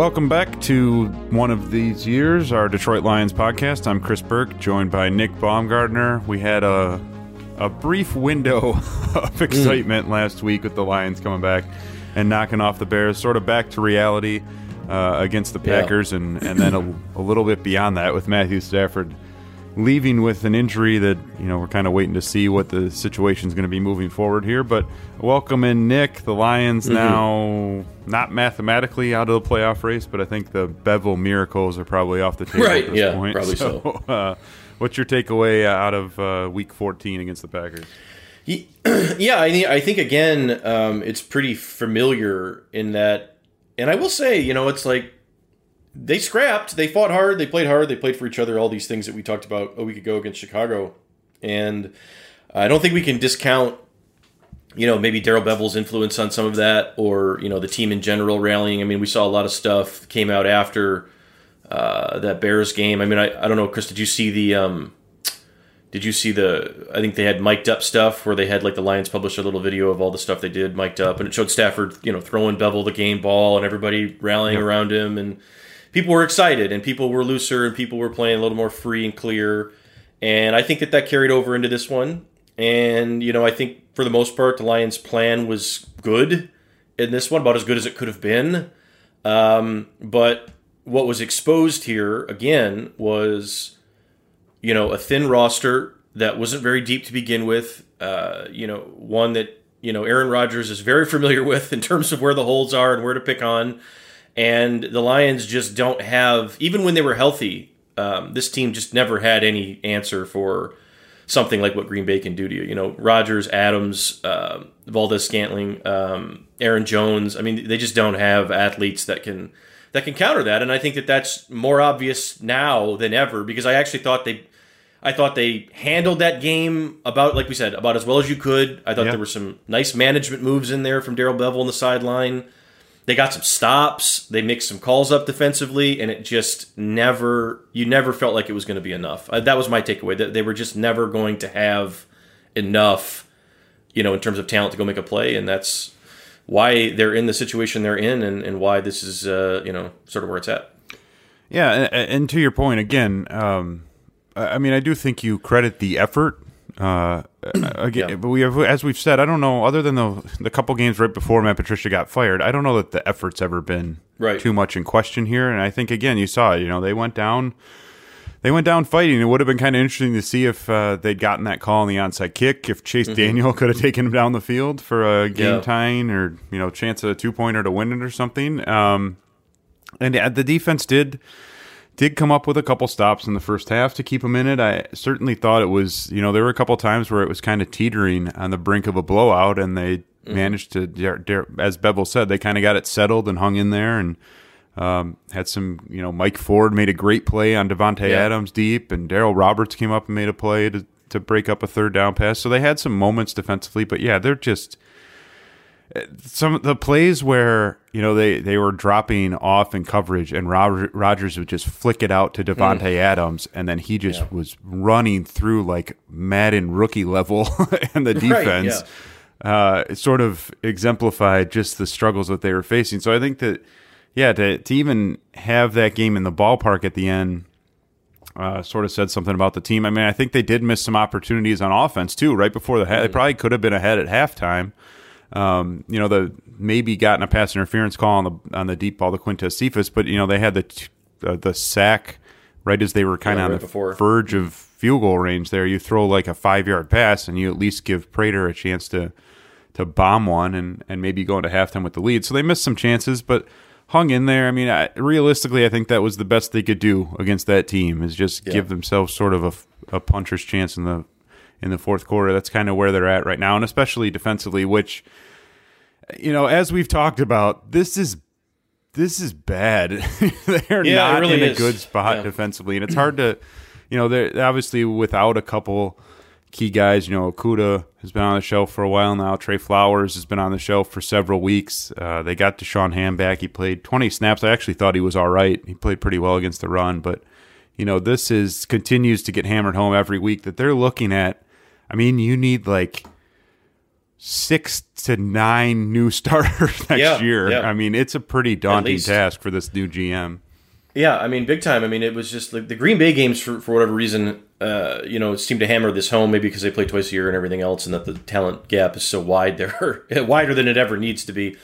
welcome back to one of these years, our Detroit Lions podcast. I'm Chris Burke, joined by Nick Baumgartner. We had a a brief window of excitement mm. last week with the Lions coming back and knocking off the Bears, sort of back to reality uh, against the Packers, yeah. and and then a, a little bit beyond that with Matthew Stafford leaving with an injury that you know we're kind of waiting to see what the situation is going to be moving forward here. But welcome in Nick. The Lions mm-hmm. now not mathematically out of the playoff race, but I think the Bevell miracles are probably off the table right, at this yeah, point. Probably so. so. Uh, what's your takeaway out of uh, Week 14 against the Packers? Yeah, I think I think again, um, it's pretty familiar in that, and I will say, you know, it's like they scrapped. They fought hard. They played hard. They played for each other. All these things that we talked about a week ago against Chicago, and I don't think we can discount, you know, maybe Darrell Bevell's influence on some of that, or you know, the team in general rallying. I mean, we saw a lot of stuff came out after uh, that Bears game. I mean, I, I don't know, Chris, did you see the um, did you see the? I think they had mic'd up stuff where they had like the Lions published a little video of all the stuff they did mic'd up, and it showed Stafford, you know, throwing Bevell the game ball and everybody rallying yep. around him and people were excited and people were looser and people were playing a little more free and clear. And I think that that carried over into this one. And, you know, I think for the most part, the Lions' plan was good in this one, about as good as it could have been. Um, but what was exposed here, again, was, you know, a thin roster that wasn't very deep to begin with. Uh, you know, one that, you know, Aaron Rodgers is very familiar with in terms of where the holes are and where to pick on and the Lions just don't have even when they were healthy. Um, this team just never had any answer for something like what Green Bay can do to you. You know, Rodgers, Adams, uh, Valdes-Scantling, um, Aaron Jones. I mean, they just don't have athletes that can that can counter that. And I think that that's more obvious now than ever because I actually thought they. I thought they handled that game about, like we said, about as well as you could. I thought there were some nice management moves in there from Darrell Bevell on the sideline they got some stops. They mixed some calls up defensively, and it just never. You never felt like it was going to be enough. Uh, that was my takeaway. That they were just never going to have enough, you know, in terms of talent to go make a play, and that's why they're in the situation they're in, and, and why this is, uh, you know, sort of where it's at. Yeah, and, and to your point again, um, I mean, I do think you credit the effort uh, again, yeah. but we have, as we've said, I don't know. Other than the the couple games right before Matt Patricia got fired, I don't know that the effort's ever been right. too much in question here. And I think again, you saw, it, you know, they went down, they went down fighting. It would have been kind of interesting to see if uh, they'd gotten that call on the onside kick, if Chase mm-hmm. Daniel could have taken him down the field for a game yeah. tying or you know chance of a two pointer to win it or something. Um, and the defense did did come up with a couple stops in the first half to keep them in it. I certainly thought it was, you know, there were a couple times where it was kind of teetering on the brink of a blowout, and they mm-hmm. managed to, as Bevell said, they kind of got it settled and hung in there and um, had some, you know, Mike Ford made a great play on Davante yeah. Adams deep, and Darryl Roberts came up and made a play to, to break up a third down pass. So they had some moments defensively, but yeah, they're just – some of the plays where you know they they were dropping off in coverage and Rodgers would just flick it out to Davante mm. Adams and then he just yeah. was running through like Madden rookie level and the defense right, yeah. uh, it sort of exemplified just the struggles that they were facing. So I think that yeah to to even have that game in the ballpark at the end uh, sort of said something about the team. I mean, I think they did miss some opportunities on offense too. Right before the ha- mm. they probably could have been ahead at halftime. Um, you know, the maybe gotten a pass interference call on the on the deep ball the Quintez Cephus, but you know they had the uh, the sack right as they were kind of yeah, on right the before. verge of field goal range. There, you throw like a five yard pass, and you at least give Prater a chance to to bomb one and and maybe go into halftime with the lead. So they missed some chances, but hung in there. I mean, I, realistically, I think that was the best they could do against that team is just yeah. give themselves sort of a, a puncher's chance in the in the fourth quarter. That's kind of where they're at right now, and especially defensively, which you know, as we've talked about, this is this is bad. they're yeah, not really in is. a good spot yeah. defensively, and it's hard to, you know, they're obviously without a couple key guys. You know, Okudah has been on the show for a while now. Trey Flowers has been on the show for several weeks. Uh, they got Da'Shawn Hand back. He played 20 snaps. I actually thought he was all right. He played pretty well against the run, but you know, this is continues to get hammered home every week that they're looking at. I mean, you need like six to nine new starters next Yeah, year. yeah. I mean, it's a pretty daunting task for this new GM. Yeah, I mean, big time. I mean, it was just like the Green Bay games for, for whatever reason, uh, you know, seem to hammer this home, maybe because they play twice a year and everything else, and that the talent gap is so wide there, wider than it ever needs to be.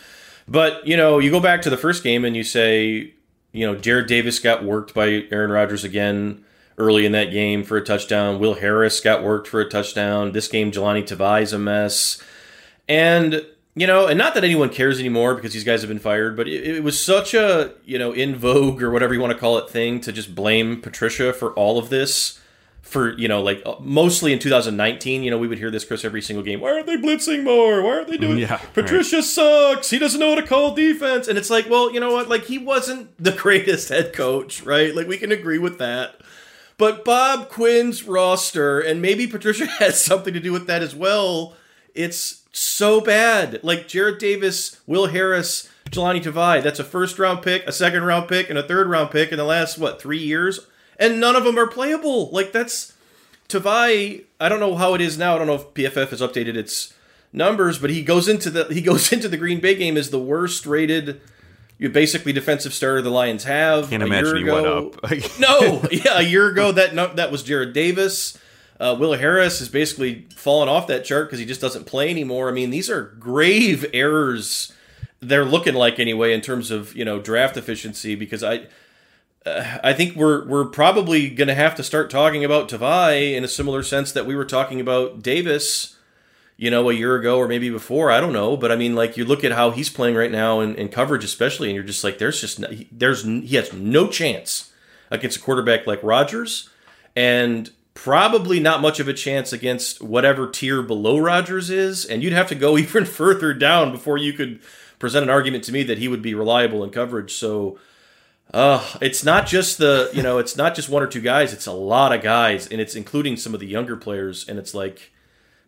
But, you know, you go back to the first game and you say, you know, Jarrad Davis got worked by Aaron Rodgers again early in that game for a touchdown. Will Harris got worked for a touchdown. This game, Jahlani Tavai is a mess. And you know, and not that anyone cares anymore because these guys have been fired, but it, it was such a you know in vogue or whatever you want to call it thing to just blame Patricia for all of this. For you know, like mostly in 2019, you know, we would hear this Chris every single game. Why aren't they blitzing more? Why aren't they doing? Mm, yeah, Patricia sucks. He doesn't know how to call defense, and it's like, well, you know what? Like he wasn't the greatest head coach, right? Like we can agree with that. But Bob Quinn's roster, and maybe Patricia has something to do with that as well. It's so bad. Like Jarrad Davis, Will Harris, Jahlani Tavai. That's a first round pick, a second round pick, and a third round pick in the last what three years, and none of them are playable. Like that's Tavai. I don't know how it is now. I don't know if PFF has updated its numbers, but he goes into the he goes into the Green Bay game as the worst rated. You basically defensive starter the Lions have. Can't a imagine year he went up. No, yeah, a year ago that no, that was Jarrad Davis. Uh, Will Harris has basically fallen off that chart because he just doesn't play anymore. I mean, these are grave errors. They're looking like anyway in terms of you know draft efficiency because I. Uh, I think we're we're probably going to have to start talking about Tavai in a similar sense that we were talking about Davis, you know, a year ago or maybe before. I don't know, but I mean, like you look at how he's playing right now in, in coverage, especially, and you're just like, there's just no, he- there's he has no chance against a quarterback like Rodgers, and probably not much of a chance against whatever tier below Rodgers is, and you'd have to go even further down before you could present an argument to me that he would be reliable in coverage. So. Uh, it's not just the you know it's not just one or two guys it's a lot of guys and it's including some of the younger players and it's like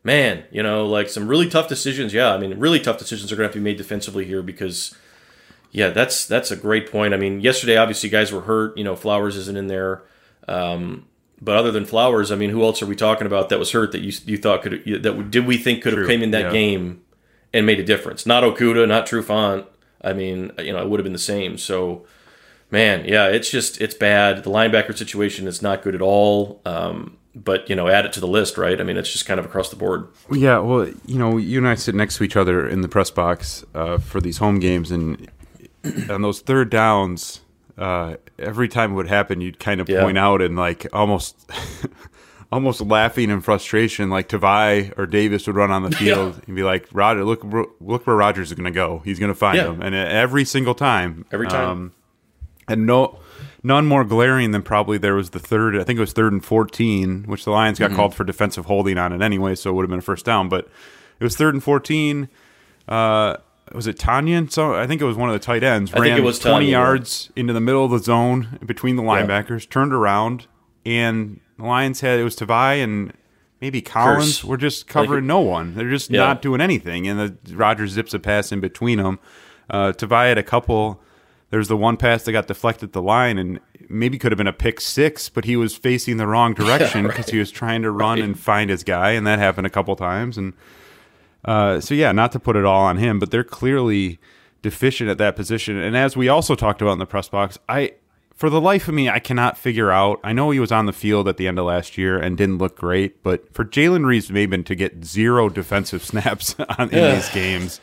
man you know like some really tough decisions. Yeah i mean really tough decisions are going to have to be made defensively here because yeah that's that's a great point. I mean yesterday obviously guys were hurt. You know flowers isn't in there. Um, but other than flowers i mean who else are we talking about that was hurt that you you thought could that did we think could have True, came in that yeah. game and made a difference? Not okudah not trufant i mean you know it would have been the same. So Man, yeah, it's just it's bad. The linebacker situation is not good at all. Um, but you know, add it to the list, right? I mean, it's just kind of across the board. Yeah, well, you know, you and I sit next to each other in the press box uh, for these home games, and on those third downs, uh, every time it would happen, you'd kind of Yeah. point out and like almost, almost laughing in frustration, like Tavai or Davis would run on the field and be like, "Roger, look, look where Rodgers is going to go. He's going to find Yeah. him." And every single time, Every time. um, and no none more glaring than probably there was the third i think it was third and 14 which the lions Mm-hmm. got called for defensive holding on it anyway so it would have been a first down but it was third and 14 uh was it Tonyan? So I think it was one of the tight ends. think ran it was 20 Tonyan, yeah. yards into the middle of the zone between the linebackers, turned around, and the Lions had it was Tavai and maybe Collins Kearse. were just covering no one. They're just Yeah. not doing anything, and the Rodgers zips a pass in between them. Uh, Tavai had a couple. There's the one pass that got deflected the line, and maybe could have been a pick six, but he was facing the wrong direction because he was trying to run and find his guy, and that happened a couple times. And uh, so, yeah, not to put it all on him, but they're clearly deficient at that position. And as we also talked about in the press box, I, for the life of me, I cannot figure out. I know he was on the field at the end of last year and didn't look great, but for Jalen Reeves Maybin to get zero defensive snaps on, in Yeah. these games,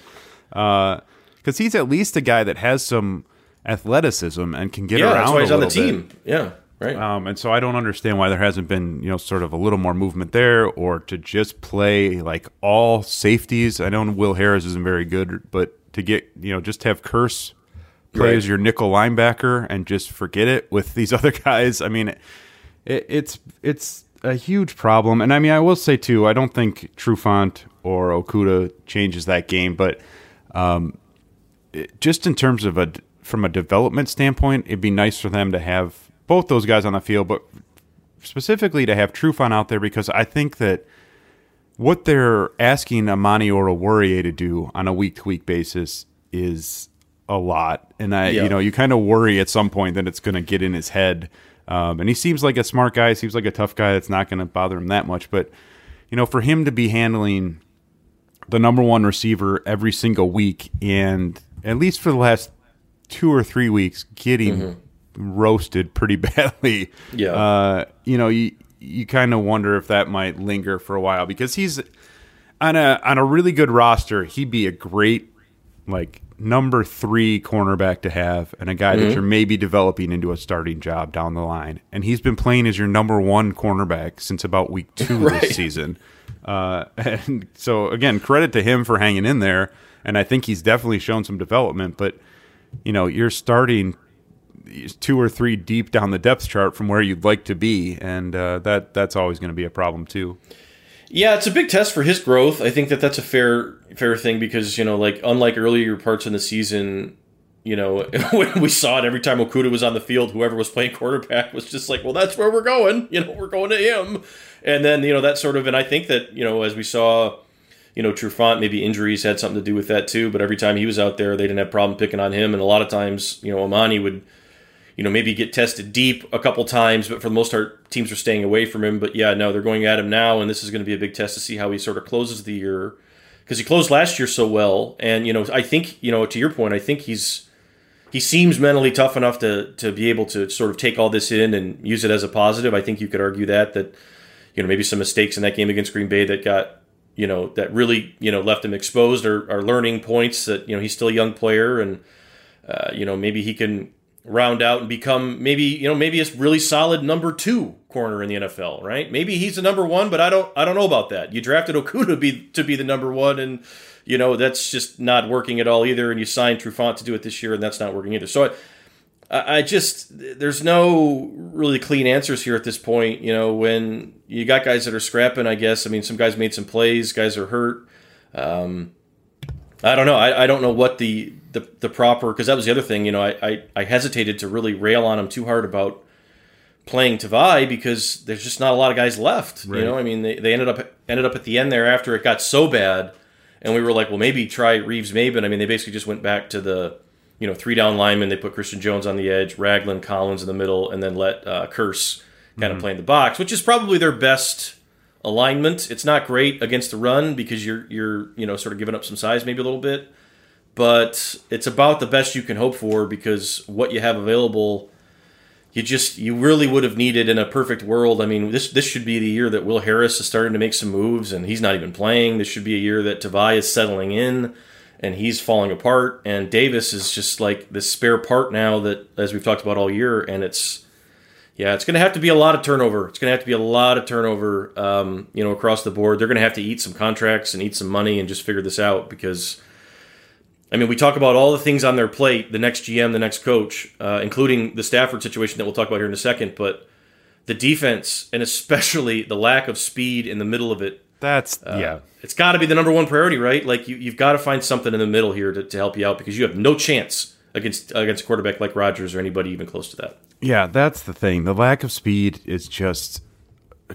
because he's at least a guy that has some athleticism and can get Yeah, around. that's why he's on the bit. team. Yeah, right. Um, and so I don't understand why there hasn't been, you know, sort of a little more movement there or to just play like all safeties. I know Will Harris isn't very good, but to get, you know, just have Kearse play Right. as your nickel linebacker and just forget it with these other guys. I mean, it, it's it's a huge problem. And I mean, I will say too, I don't think Trufant or Okudah changes that game, but um, it- just in terms of a from a development standpoint, it'd be nice for them to have both those guys on the field, but specifically to have Trufant out there because I think that what they're asking Amani Oruwariye to do on a week to week basis is a lot, and I, Yeah. you know, you kind of worry at some point that it's going to get in his head. Um, and he seems like a smart guy, seems like a tough guy that's not going to bother him that much. But you know, for him to be handling the number one receiver every single week, and at least for the last two or three weeks, getting mm-hmm. roasted pretty badly. Yeah, uh, you know, you you kind of wonder if that might linger for a while because he's on a on a really good roster. He'd be a great like number three cornerback to have and a guy mm-hmm. that you're maybe developing into a starting job down the line. And he's been playing as your number one cornerback since about week two right. this season. Uh, and so again, credit to him for hanging in there. And I think he's definitely shown some development. But you know, you're starting two or three deep down the depth chart from where you'd like to be, and uh, that that's always going to be a problem too. Yeah, it's a big test for his growth. I think that that's a fair fair thing because you know, like unlike earlier parts in the season, you know, when we saw it every time Okudah was on the field, whoever was playing quarterback was just like, well, that's where we're going. You know, we're going to him. And then, you know, that sort of, and I think that, you know, as we saw, you know, Trufant, maybe injuries had something to do with that too. But every time he was out there, they didn't have problem picking on him. And a lot of times, you know, Amani would, you know, maybe get tested deep a couple times, but for the most part, teams are staying away from him. But yeah, no, they're going at him now, and this is going to be a big test to see how he sort of closes the year because he closed last year so well. And you know, I think you know, to your point, I think he's he seems mentally tough enough to to be able to sort of take all this in and use it as a positive. I think you could argue that that you know maybe some mistakes in that game against Green Bay that got you know that really you know left him exposed or are learning points that you know he's still a young player and uh, you know maybe he can round out and become maybe you know maybe a really solid number two corner in the NFL, right? Maybe he's the number one, but I don't I don't know about that. You drafted Okudah to be to be the number one, and you know that's just not working at all either. And you signed Trufant to do it this year, and that's not working either. So I, I just there's no really clean answers here at this point. You know when you got guys that are scrapping, I guess. I mean, some guys made some plays, guys are hurt. Um, I don't know. I, I don't know what the the, the proper because that was the other thing. You know, I, I, I hesitated to really rail on him too hard about playing Tavai because there's just not a lot of guys left. Right. You know, I mean, they, they ended up ended up at the end there after it got so bad, and we were like, well, maybe try Reeves Maybin. I mean, they basically just went back to the you know three down linemen. They put Christian Jones on the edge, Ragland, Collins in the middle, and then let uh, Kearse kind mm-hmm. of play in the box, which is probably their best alignment. It's not great against the run because you're you're you know sort of giving up some size maybe a little bit, but it's about the best you can hope for because what you have available, you just you really would have needed in a perfect world. I mean, this this should be the year that Will Harris is starting to make some moves and he's not even playing. This should be a year that Tavai is settling in and he's falling apart and Davis is just like this spare part now that as we've talked about all year and it's yeah, it's going to have to be a lot of turnover. It's going to have to be a lot of turnover, um, you know, across the board. They're going to have to eat some contracts and eat some money and just figure this out because, I mean, we talk about all the things on their plate, the next GM, the next coach, uh, including the Stafford situation that we'll talk about here in a second, but the defense and especially the lack of speed in the middle of it. That's, uh, yeah. It's got to be the number one priority, right? Like, you, you've got to find something in the middle here to, to help you out because you have no chance against against a quarterback like Rodgers or anybody even close to that. Yeah, that's the thing. The lack of speed is just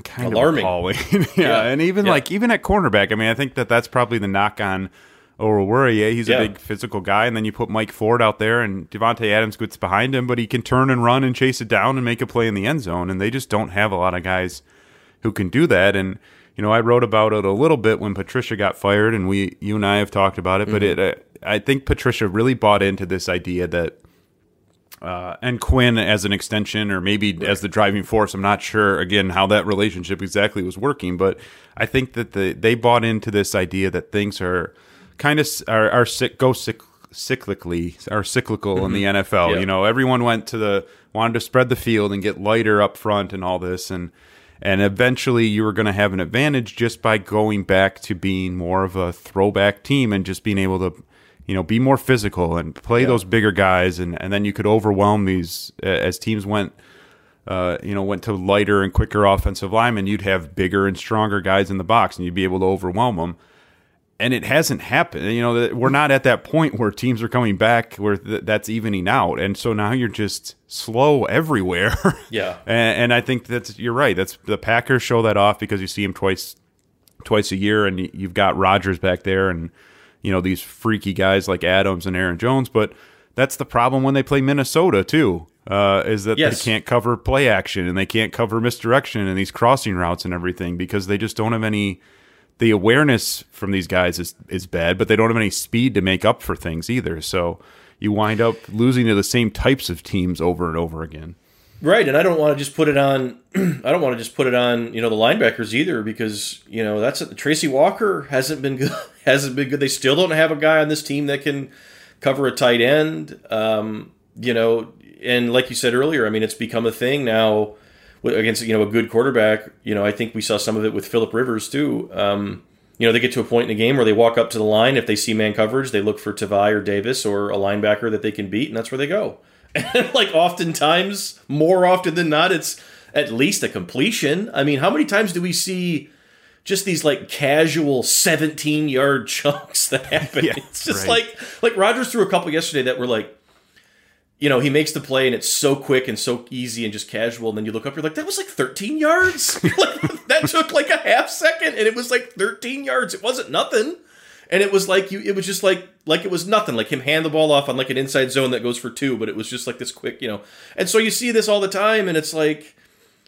kind alarming. of yeah. yeah. and even yeah. like even at cornerback, I mean, I think that that's probably the knock on Oruwariye. He's yeah. a big physical guy, and then you put Mike Ford out there, and Davante Adams gets behind him, but he can turn and run and chase it down and make a play in the end zone, and they just don't have a lot of guys who can do that. And you know, I wrote about it a little bit when Patricia got fired, and we, you and I have talked about it, mm-hmm. but it, uh, I think Patricia really bought into this idea that uh, and Quinn as an extension or maybe right. as the driving force. I'm not sure again how that relationship exactly was working, but I think that the they bought into this idea that things are kind of are, are sick, go sick, cyclically are cyclical mm-hmm. in the mm-hmm. NFL. Yeah. You know, everyone went to the wanted to spread the field and get lighter up front and all this and and eventually you were going to have an advantage just by going back to being more of a throwback team and just being able to you know, be more physical and play yeah. those bigger guys, and, and then you could overwhelm these as teams went. Uh, you know, went to lighter and quicker offensive linemen, you'd have bigger and stronger guys in the box, and you'd be able to overwhelm them. And it hasn't happened. You know, we're not at that point where teams are coming back where th- that's evening out, and so now you're just slow everywhere. Yeah, and, and, I think that's you're right. That's the Packers show that off because you see them twice, twice a year, and you've got Rodgers back there, and you know these freaky guys like Adams and Aaron Jones, but that's the problem when they play Minnesota too. Uh, is that yes. they can't cover play action and they can't cover misdirection and these crossing routes and everything because they just don't have any the awareness from these guys is is bad, but they don't have any speed to make up for things either. So you wind up losing to the same types of teams over and over again. Right, and I don't want to just put it on. I don't want to just put it on you know the linebackers either because you know that's it. Tracy Walker hasn't been good. hasn't been good. They still don't have a guy on this team that can cover a tight end. Um, you know, and like you said earlier, I mean, it's become a thing now against you know a good quarterback. You know, I think we saw some of it with Philip Rivers too. Um, you know, they get to a point in the game where they walk up to the line. If they see man coverage, they look for Tavai or Davis or a linebacker that they can beat, and that's where they go. And like oftentimes, more often than not, it's at least a completion. I mean, how many times do we see just these like casual 17 yard chunks that happen? Yeah, it's just right. like like Rodgers threw a couple yesterday that were like you know, he makes the play and it's so quick and so easy and just casual. And then you look up, you're like, that was like 13 yards. like, that took like a half second and it was like 13 yards. It wasn't nothing. And it was like you, it was just like like it was nothing. Like him hand the ball off on like an inside zone that goes for two, but it was just like this quick, you know. And so you see this all the time, and it's like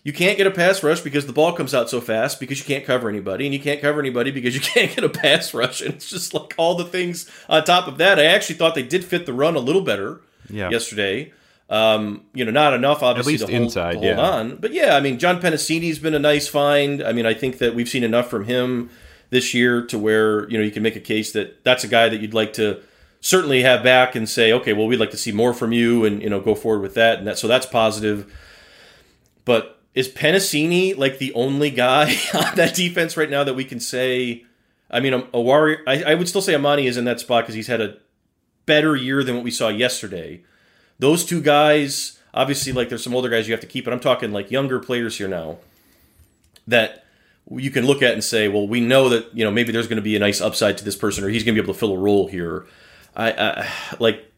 you can't get a pass rush because the ball comes out so fast because you can't cover anybody, and you can't cover anybody because you can't get a pass rush. And it's just like all the things on top of that. I actually thought they did fit the run a little better yeah. yesterday. Um, you know, not enough, obviously, to hold, inside, to hold yeah. on. But yeah, I mean, John Penisini's been a nice find. I mean, I think that we've seen enough from him this year to where you know you can make a case that that's a guy that you'd like to certainly have back and say, okay, well, we'd like to see more from you, and you know, go forward with that. And that so that's positive. But is Penisini like the only guy on that defense right now that we can say? I mean, a, a warrior. I, I would still say Amani is in that spot because he's had a better year than what we saw yesterday. Those two guys, obviously, like there's some older guys you have to keep, but I'm talking like younger players here now that you can look at and say, well, we know that you know maybe there's going to be a nice upside to this person, or he's going to be able to fill a role here. I, I like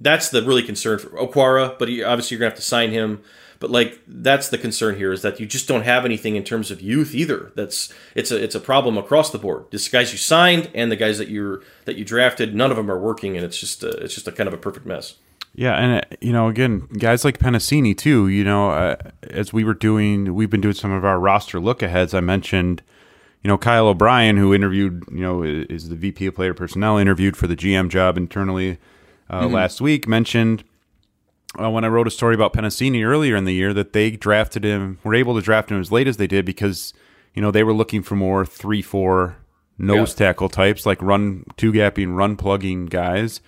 that's the really concern for Okwara, but he, obviously you're going to have to sign him. But like that's the concern here is that you just don't have anything in terms of youth either. That's it's a it's a problem across the board. The guys you signed and the guys that you're that you drafted, none of them are working, and it's just a, it's just a kind of a perfect mess. Yeah, and uh, you know, again, guys like Penisini too. You know, uh, as we were doing, we've been doing some of our roster look aheads. I mentioned, you know, Kyle O'Brien, who interviewed, you know, is the VP of Player Personnel, interviewed for the GM job internally uh, mm-hmm. last week. Mentioned uh, when I wrote a story about Penisini earlier in the year that they drafted him, were able to draft him as late as they did because you know they were looking for more three four nose yeah. tackle types like run two gapping, run plugging guys.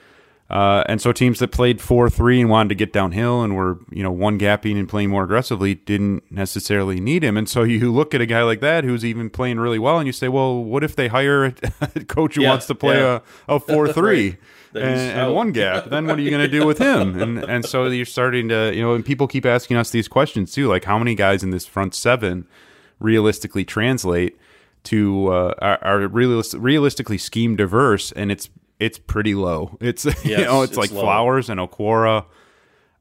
Uh, and so teams that played four three and wanted to get downhill and were you know one gapping and playing more aggressively didn't necessarily need him. And so you look at a guy like that who's even playing really well, and you say, well, what if they hire a coach who yeah, wants to play yeah. a, a four three? And, and, one gap. Then what are you going to do with him? And and so you're starting to you know, and people keep asking us these questions too, like how many guys in this front seven realistically translate to uh, are, are realist, realistically scheme diverse, and it's it's pretty low. It's yes, you know it's, it's like low. Flowers and Okwara.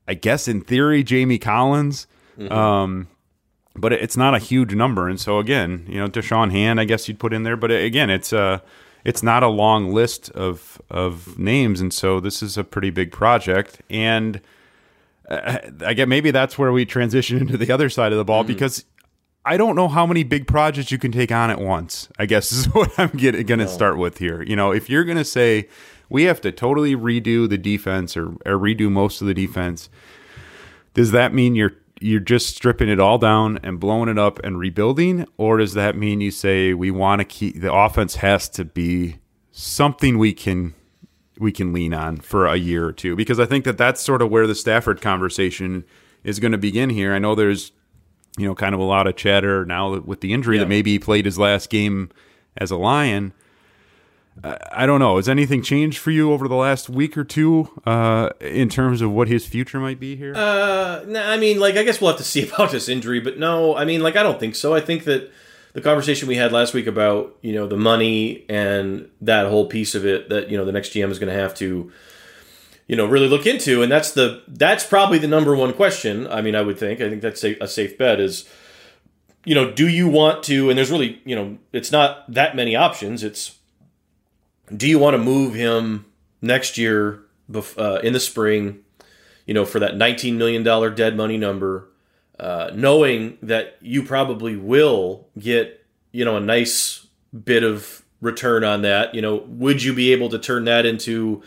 I guess in theory, Jamie Collins. Mm-hmm. Um, but it's not a huge number, and so again, you know, Da'Shawn Hand, I guess you'd put in there, but again, it's uh it's not a long list of of names, and so this is a pretty big project. And uh, I get maybe that's where we transition into the other side of the ball mm-hmm. because I don't know how many big projects you can take on at once. I guess is what I'm going to no. start with here. You know, if you're going to say we have to totally redo the defense or, or redo most of the defense, does that mean you're you're just stripping it all down and blowing it up and rebuilding or does that mean you say we want to keep the offense has to be something we can we can lean on for a year or two because I think that that's sort of where the Stafford conversation is going to begin here. I know there's you know kind of a lot of chatter now with the injury yeah. that maybe he played his last game as a Lion I don't know. Has anything changed for you over the last week or two uh, in terms of what his future might be here? Uh, nah, I mean, like, I guess we'll have to see about this injury, but no, I mean, like, I don't think so. I think that the conversation we had last week about, you know, the money and that whole piece of it that, you know, the next GM is going to have to, you know, really look into. And that's the, that's probably the number one question. I mean, I would think, I think that's a, a safe bet is, you know, do you want to, and there's really, you know, it's not that many options. It's, do you want to move him next year uh, in the spring, you know, for that $19 million dead money number, uh, knowing that you probably will get, you know, a nice bit of return on that. You know, would you be able to turn that into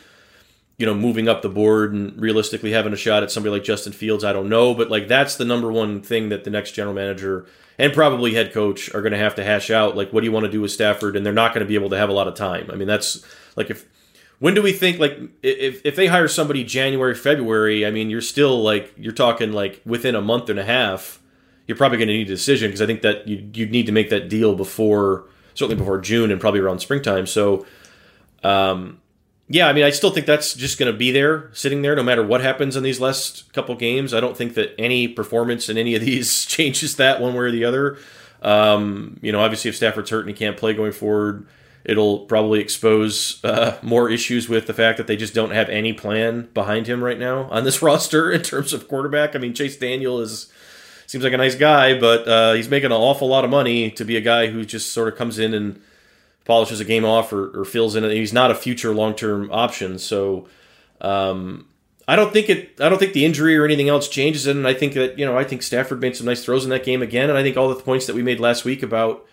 you know, moving up the board and realistically having a shot at somebody like Justin Fields, I don't know, but like that's the number one thing that the next general manager and probably head coach are going to have to hash out. Like, what do you want to do with Stafford? And they're not going to be able to have a lot of time. I mean, that's like if when do we think like if if they hire somebody January February? I mean, you're still like you're talking like within a month and a half. You're probably going to need a decision because I think that you you need to make that deal before certainly before June and probably around springtime. So. Um, yeah, I mean, I still think that's just going to be there, sitting there, no matter what happens in these last couple games. I don't think that any performance in any of these changes that one way or the other. Um, you know, obviously, if Stafford's hurt and he can't play going forward, it'll probably expose uh, more issues with the fact that they just don't have any plan behind him right now on this roster in terms of quarterback. I mean, Chase Daniel is seems like a nice guy, but uh, he's making an awful lot of money to be a guy who just sort of comes in and polishes a game off or, or fills in. It. He's not a future long term option. So um, I don't think it. I don't think the injury or anything else changes it. And I think that you know I think Stafford made some nice throws in that game again. And I think all the points that we made last week about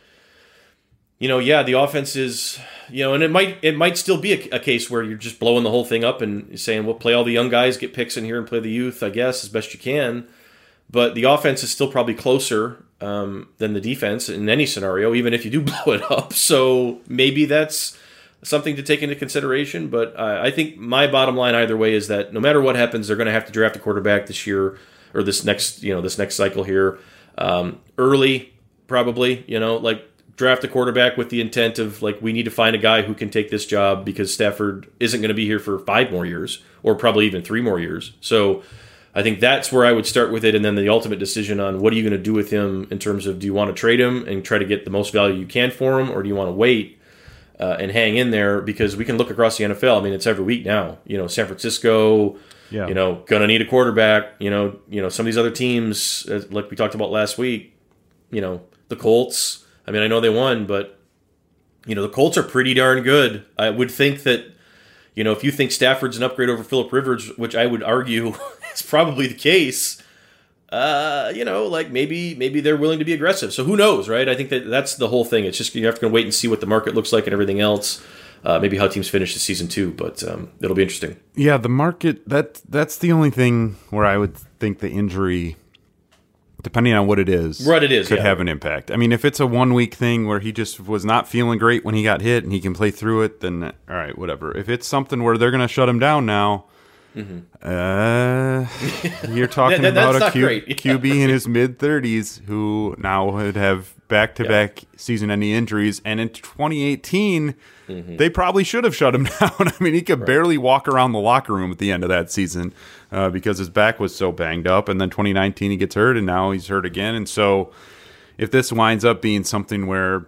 you know yeah the offense is you know and it might it might still be a, a case where you're just blowing the whole thing up and saying we'll play all the young guys, get picks in here and play the youth. I guess as best you can. But the offense is still probably closer um, than the defense in any scenario, even if you do blow it up. So maybe that's something to take into consideration. But uh, I think my bottom line either way is that no matter what happens, they're going to have to draft a quarterback this year or this next you know this next cycle here um, early, probably. You know, like draft a quarterback with the intent of like we need to find a guy who can take this job because Stafford isn't going to be here for five more years or probably even three more years. So I think that's where I would start with it, and then the ultimate decision on what are you going to do with him in terms of do you want to trade him and try to get the most value you can for him, or do you want to wait uh, and hang in there because we can look across the NFL. I mean, it's every week now. You know, San Francisco. Yeah. You know, gonna need a quarterback. You know, you know some of these other teams, uh, like we talked about last week. You know, the Colts. I mean, I know they won, but you know the Colts are pretty darn good. I would think that you know, if you think Stafford's an upgrade over Philip Rivers, which I would argue is probably the case, uh, you know, like maybe maybe they're willing to be aggressive. So who knows, right? I think that that's the whole thing. It's just you have to wait and see what the market looks like and everything else. Uh, maybe how teams finish the season too, but um, it'll be interesting. Yeah, the market that that's the only thing where I would think the injury depending on what it is, what it is, could yeah. have an impact. I mean, if it's a one week thing where he just was not feeling great when he got hit and he can play through it, then all right, whatever. If it's something where they're going to shut him down now, mm-hmm. uh, you're talking that, about a Q, QB in his mid thirties who now would have back to back season ending injuries, and in 2018. Mm-hmm. They probably should have shut him down. I mean, he could right. barely walk around the locker room at the end of that season uh, because his back was so banged up. And then 2019 he gets hurt, and now he's hurt again. And so, if this winds up being something where,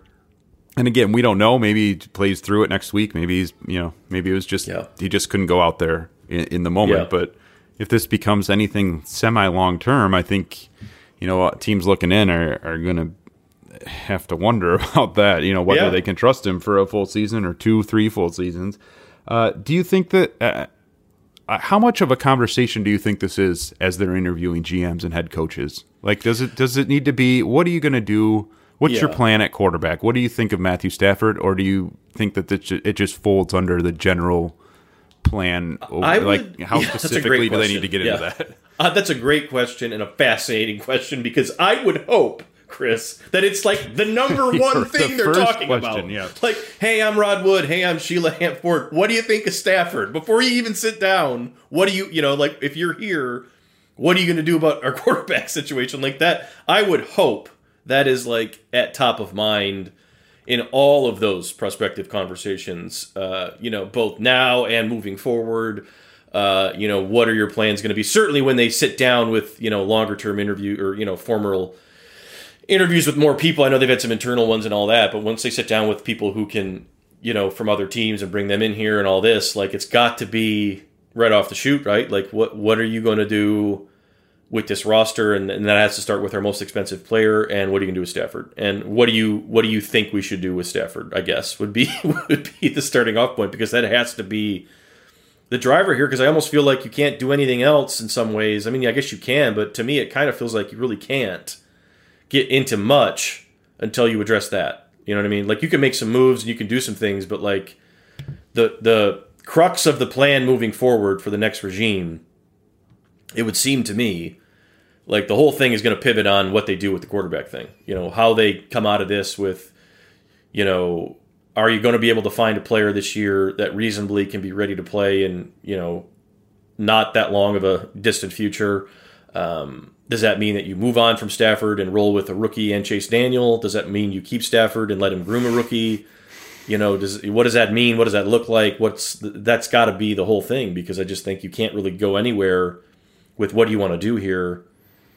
and again, we don't know. Maybe he plays through it next week. Maybe he's you know maybe it was just yeah. he just couldn't go out there in, in the moment. Yeah. But if this becomes anything semi long term, I think you know teams looking in are are going to have to wonder about that. You know whether yeah. they can trust him for a full season or two, three full seasons. Uh, do you think that? Uh, uh, how much of a conversation do you think this is as they're interviewing GMs and head coaches? Like, does it does it need to be? What are you going to do? What's yeah. your plan at quarterback? What do you think of Matthew Stafford, or do you think that it just folds under the general plan? I like, would, how yeah, specifically do they need to get yeah. into that? Uh, that's a great question and a fascinating question because I would hope Chris, that it's like the number one thing the they're talking question, about. Yeah. Like, hey, I'm Rod Wood. Hey, I'm Sheila Hampford. What do you think of Stafford? Before you even sit down, what do you, you know, like if you're here, what are you going to do about our quarterback situation like that? I would hope that is like at top of mind in all of those prospective conversations, uh, you know, both now and moving forward. Uh, you know, what are your plans going to be? Certainly when they sit down with, you know, longer term interview or, you know, formal interviews with more people. I know they've had some internal ones and all that, but once they sit down with people who can, you know, from other teams and bring them in here and all this, like it's got to be right off the shoot, right? Like what what are you going to do with this roster and, and that has to start with our most expensive player and what are you going to do with Stafford? And what do you what do you think we should do with Stafford? I guess would be would be the starting off point because that has to be the driver here because I almost feel like you can't do anything else in some ways. I mean, I guess you can, but to me it kind of feels like you really can't get into much until you address that. You know what I mean? Like you can make some moves and you can do some things, but like the the crux of the plan moving forward for the next regime, it would seem to me like the whole thing is going to pivot on what they do with the quarterback thing. You know, how they come out of this with, you know, are you going to be able to find a player this year that reasonably can be ready to play in, you know, not that long of a distant future? Um, does that mean that you move on from Stafford and roll with a rookie and Chase Daniel? Does that mean you keep Stafford and let him groom a rookie? You know, does what does that mean? What does that look like? What's that's got to be the whole thing because I just think you can't really go anywhere with what do you want to do here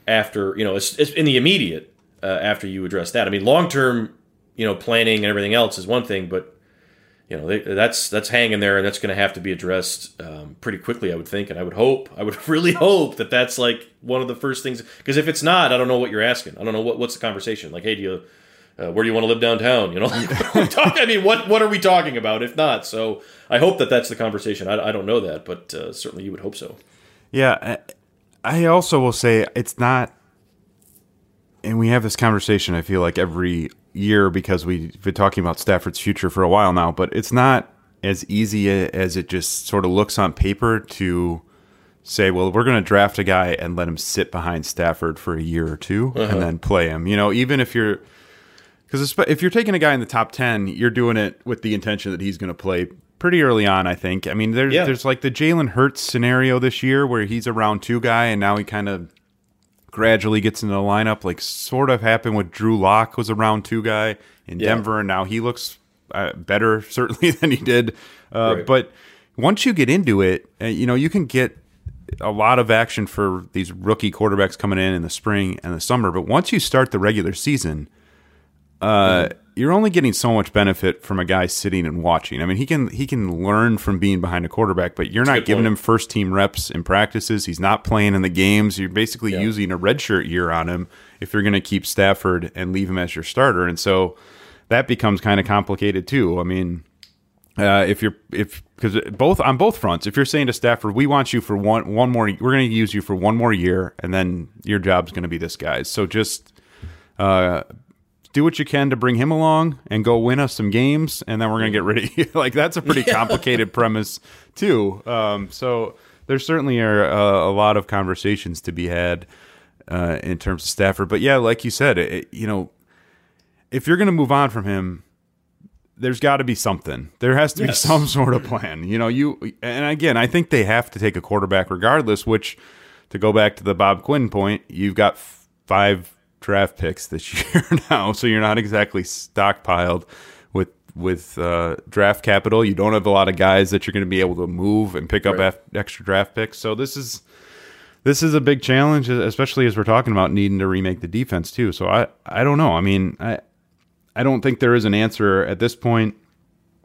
after you know it's, it's in the immediate uh, after you address that. I mean, long term, you know, planning and everything else is one thing, but you know they, that's that's hanging there and that's going to have to be addressed um, pretty quickly i would think. And i would hope i would really hope that that's like one of the first things because if it's not i don't know what you're asking. I don't know what, what's the conversation? Like hey do you uh, where do you want to live downtown? You know? I mean what what are we talking about if not? So i hope that that's the conversation. I, I don't know that but uh, certainly you would hope so. Yeah i also will say it's not and we have this conversation i feel like every year because we've been talking about Stafford's future for a while now, but it's not as easy as it just sort of looks on paper to say, well, we're going to draft a guy and let him sit behind Stafford for a year or 2 uh-huh. and then play him. You know, even if you're because if you're taking a guy in the top 10, you're doing it with the intention that he's going to play pretty early on, I think. I mean, there's, yeah. there's like the Jalen Hurts scenario this year where he's a round two guy and now he kind of gradually gets into the lineup, like sort of happened with Drew Lock was a round two guy in yeah. Denver, and now he looks uh, better certainly than he did. Uh, right. But once you get into it, uh, you know you can get a lot of action for these rookie quarterbacks coming in in the spring and the summer. But once you start the regular season, uh, mm-hmm you're only getting so much benefit from a guy sitting and watching. I mean, he can he can learn from being behind a quarterback, but you're That's not giving point. him first team reps in practices. He's not playing in the games. You're basically yeah. using a redshirt year on him if you're going to keep Stafford and leave him as your starter. And so that becomes kind of complicated too. I mean, uh, if you're if because both on both fronts, if you're saying to Stafford, we want you for one one more, we're going to use you for one more year, and then your job's going to be this guy's. So just uh, do what you can to bring him along and go win us some games, and then we're gonna get rid of you. like that's a pretty complicated premise too. Um, so there certainly are a, a, lot of conversations to be had uh, in terms of Stafford. But yeah, like you said, it, you know, if you're gonna move on from him, there's got to be something. There has to yes. be some sort of plan. You know, you and again, I think they have to take a quarterback regardless. Which, to go back to the Bob Quinn point, you've got five draft picks this year now, so you're not exactly stockpiled with with uh, draft capital. You don't have a lot of guys that you're going to be able to move and pick up right. extra draft picks. So this is this is a big challenge, especially as we're talking about needing to remake the defense too. So I I don't know. I mean I I don't think there is an answer at this point.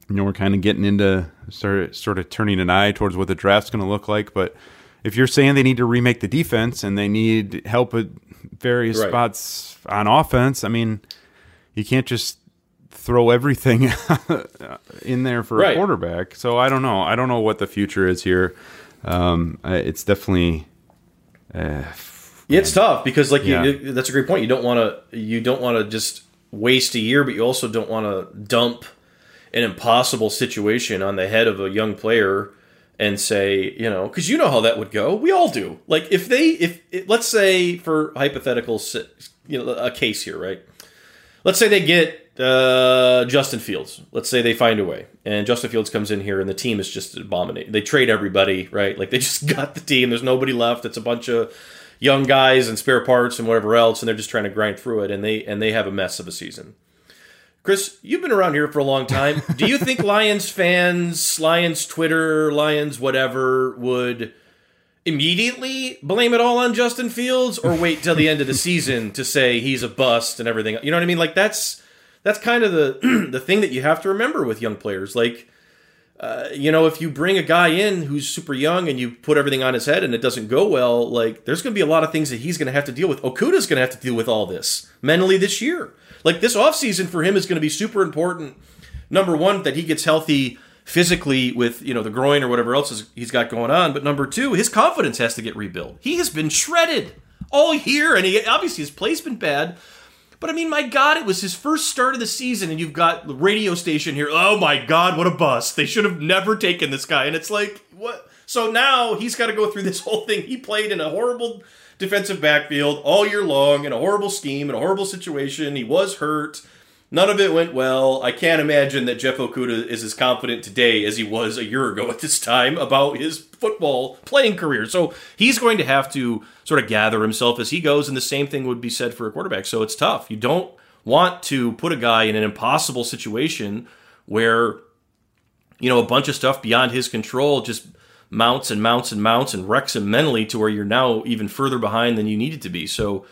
You know, we're kind of getting into sort sort of turning an eye towards what the draft's going to look like, but if you're saying they need to remake the defense and they need help at various right. spots on offense, I mean, you can't just throw everything in there for right. a quarterback. So I don't know. I don't know what the future is here. Um, it's definitely. Uh, it's tough because, like, yeah. you, that's a great point. You don't want to. You don't want to just waste a year, but you also don't want to dump an impossible situation on the head of a young player and say, you know, because you know how that would go. We all do. Like if they, if let's say for hypothetical, you know, a case here, right? Let's say they get uh, Justin Fields. Let's say they find a way, and Justin Fields comes in here, and the team is just abominate. They trade everybody, right? Like they just got the team. There's nobody left. It's a bunch of young guys and spare parts and whatever else, and they're just trying to grind through it, and they and they have a mess of a season. Chris, you've been around here for a long time. Do you think Lions fans, Lions Twitter, Lions whatever would immediately blame it all on Justin Fields or wait till the end of the season to say he's a bust and everything? You know what I mean? Like that's that's kind of the the thing that you have to remember with young players. Like uh, you know, if you bring a guy in who's super young and you put everything on his head and it doesn't go well, like there's going to be a lot of things that he's going to have to deal with. Okudah's going to have to deal with all this mentally this year. Like this offseason for him is going to be super important. Number one, that he gets healthy physically with you know the groin or whatever else he's got going on. But number two, his confidence has to get rebuilt. He has been shredded all year, and he obviously his play's been bad. But I mean, my God, it was his first start of the season, and you've got the radio station here. Oh my God, what a bust! They should have never taken this guy. And it's like, what? So now he's got to go through this whole thing. He played in a horrible defensive backfield all year long in a horrible scheme, in a horrible situation. He was hurt. None of it went well. I can't imagine that Jeff Okudah is as confident today as he was a year ago at this time about his football playing career. So he's going to have to sort of gather himself as he goes, and the same thing would be said for a quarterback. So it's tough. You don't want to put a guy in an impossible situation where, you know, a bunch of stuff beyond his control just mounts and mounts and mounts and wrecks him mentally to where you're now even further behind than you needed to be. So,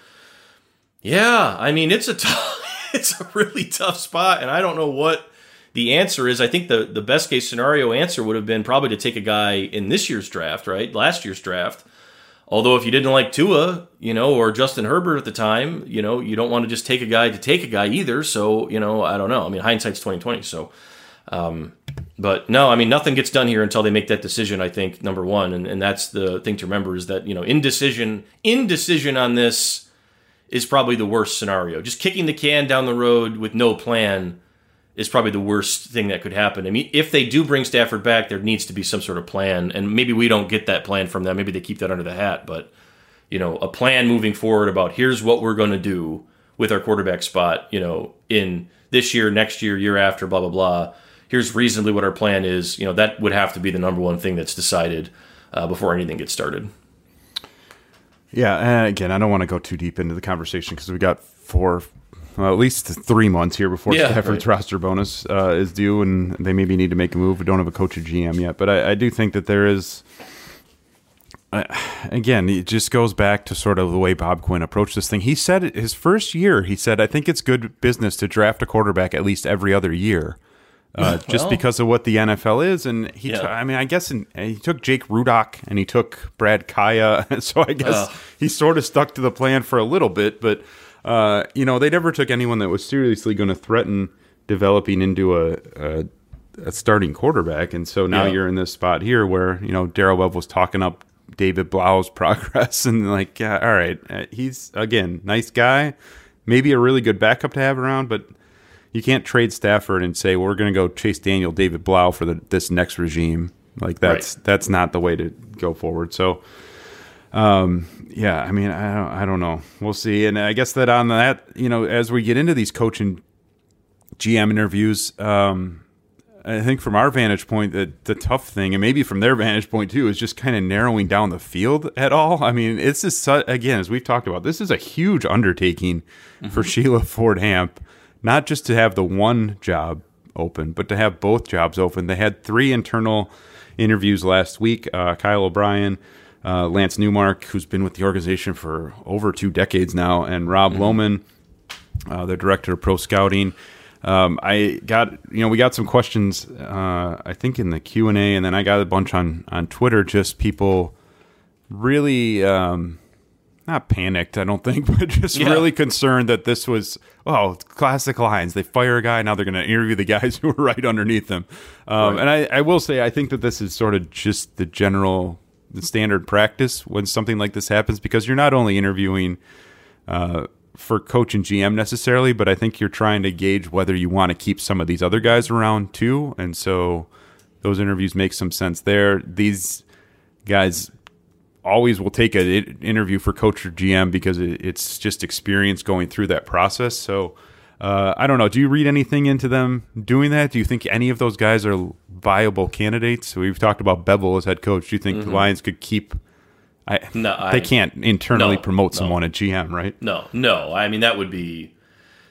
yeah, I mean, it's a it's a really tough spot, and I don't know what the answer is. I think the the best case scenario answer would have been probably to take a guy in this year's draft, right? Last year's draft. Although if you didn't like Tua, you know, or Justin Herbert at the time, you know, you don't want to just take a guy to take a guy either. So, you know, I don't know. I mean, hindsight's twenty twenty. So, um, but no, I mean, nothing gets done here until they make that decision. I think number one, and, and that's the thing to remember is that you know, indecision, indecision on this is probably the worst scenario. Just kicking the can down the road with no plan is probably the worst thing that could happen. I mean, if they do bring Stafford back, there needs to be some sort of plan, and maybe we don't get that plan from them. Maybe they keep that under the hat, but you know, a plan moving forward about here's what we're going to do with our quarterback spot. You know, in this year, next year, year after, blah blah blah. Here's reasonably what our plan is. You know, that would have to be the number one thing that's decided uh, before anything gets started. Yeah, and again, I don't want to go too deep into the conversation because we got four, well, at least three months here before Yeah, Stafford's right. roster bonus uh, is due, and they maybe need to make a move. We don't have a coach or GM yet, but I, I do think that there is. Uh, again, it just goes back to sort of the way Bob Quinn approached this thing. He said his first year, he said, "I think it's good business to draft a quarterback at least every other year." Uh, just because of what the NFL is, and he, Yeah. t- I mean, I guess in, he took Jake Rudock and he took Brad Kaaya, so I guess Ugh. he sort of stuck to the plan for a little bit, but uh, you know they never took anyone that was seriously going to threaten developing into a, a a starting quarterback, and so now Yeah. you're in this spot here where you know Darrell Bevell was talking up David Blough's progress, and like, yeah, all right, uh, he's again nice guy, maybe a really good backup to have around, but you can't trade Stafford and say we're going to go Chase Daniel David Blough for the, this next regime. Like that's that's not the way to go forward. So, um, yeah, I mean, I don't, I don't know. We'll see. And I guess that on that, you know, as we get into these coaching GM interviews, um, I think from our vantage point, that the tough thing, and maybe from their vantage point too, is just kind of narrowing down the field at all. I mean, it's just again, as we've talked about, this is a huge undertaking for Sheila Ford Hamp, not just to have the one job open, but to have both jobs open. They had three internal interviews last week. Uh, Kyle O'Brien, uh, Lance Newmark, who's been with the organization for over two decades now, and Rob Lohman, uh, the director of pro scouting. Um, I got you know we got some questions uh, I think in the Q and A, and then I got a bunch on on Twitter. Just people really um, not panicked, I don't think, but just Yeah. really concerned that this was oh classic Lions. They fire a guy, now they're going to interview the guys who are right underneath them. Um, Right. And I, I will say I think that this is sort of just the general the standard practice when something like this happens because you're not only interviewing uh, for coach and GM necessarily, but I think you're trying to gauge whether you want to keep some of these other guys around too. And so those interviews make some sense there. These guys always will take an interview for coach or GM because it, it's just experience going through that process. So uh, I don't know. Do you read anything into them doing that? Do you think any of those guys are viable candidates? We've talked about Bevell as head coach. Do you think the Lions could keep? I, Mm-hmm. No, I- they can't internally No, promote no. someone at GM, right? No, no. I mean, that would be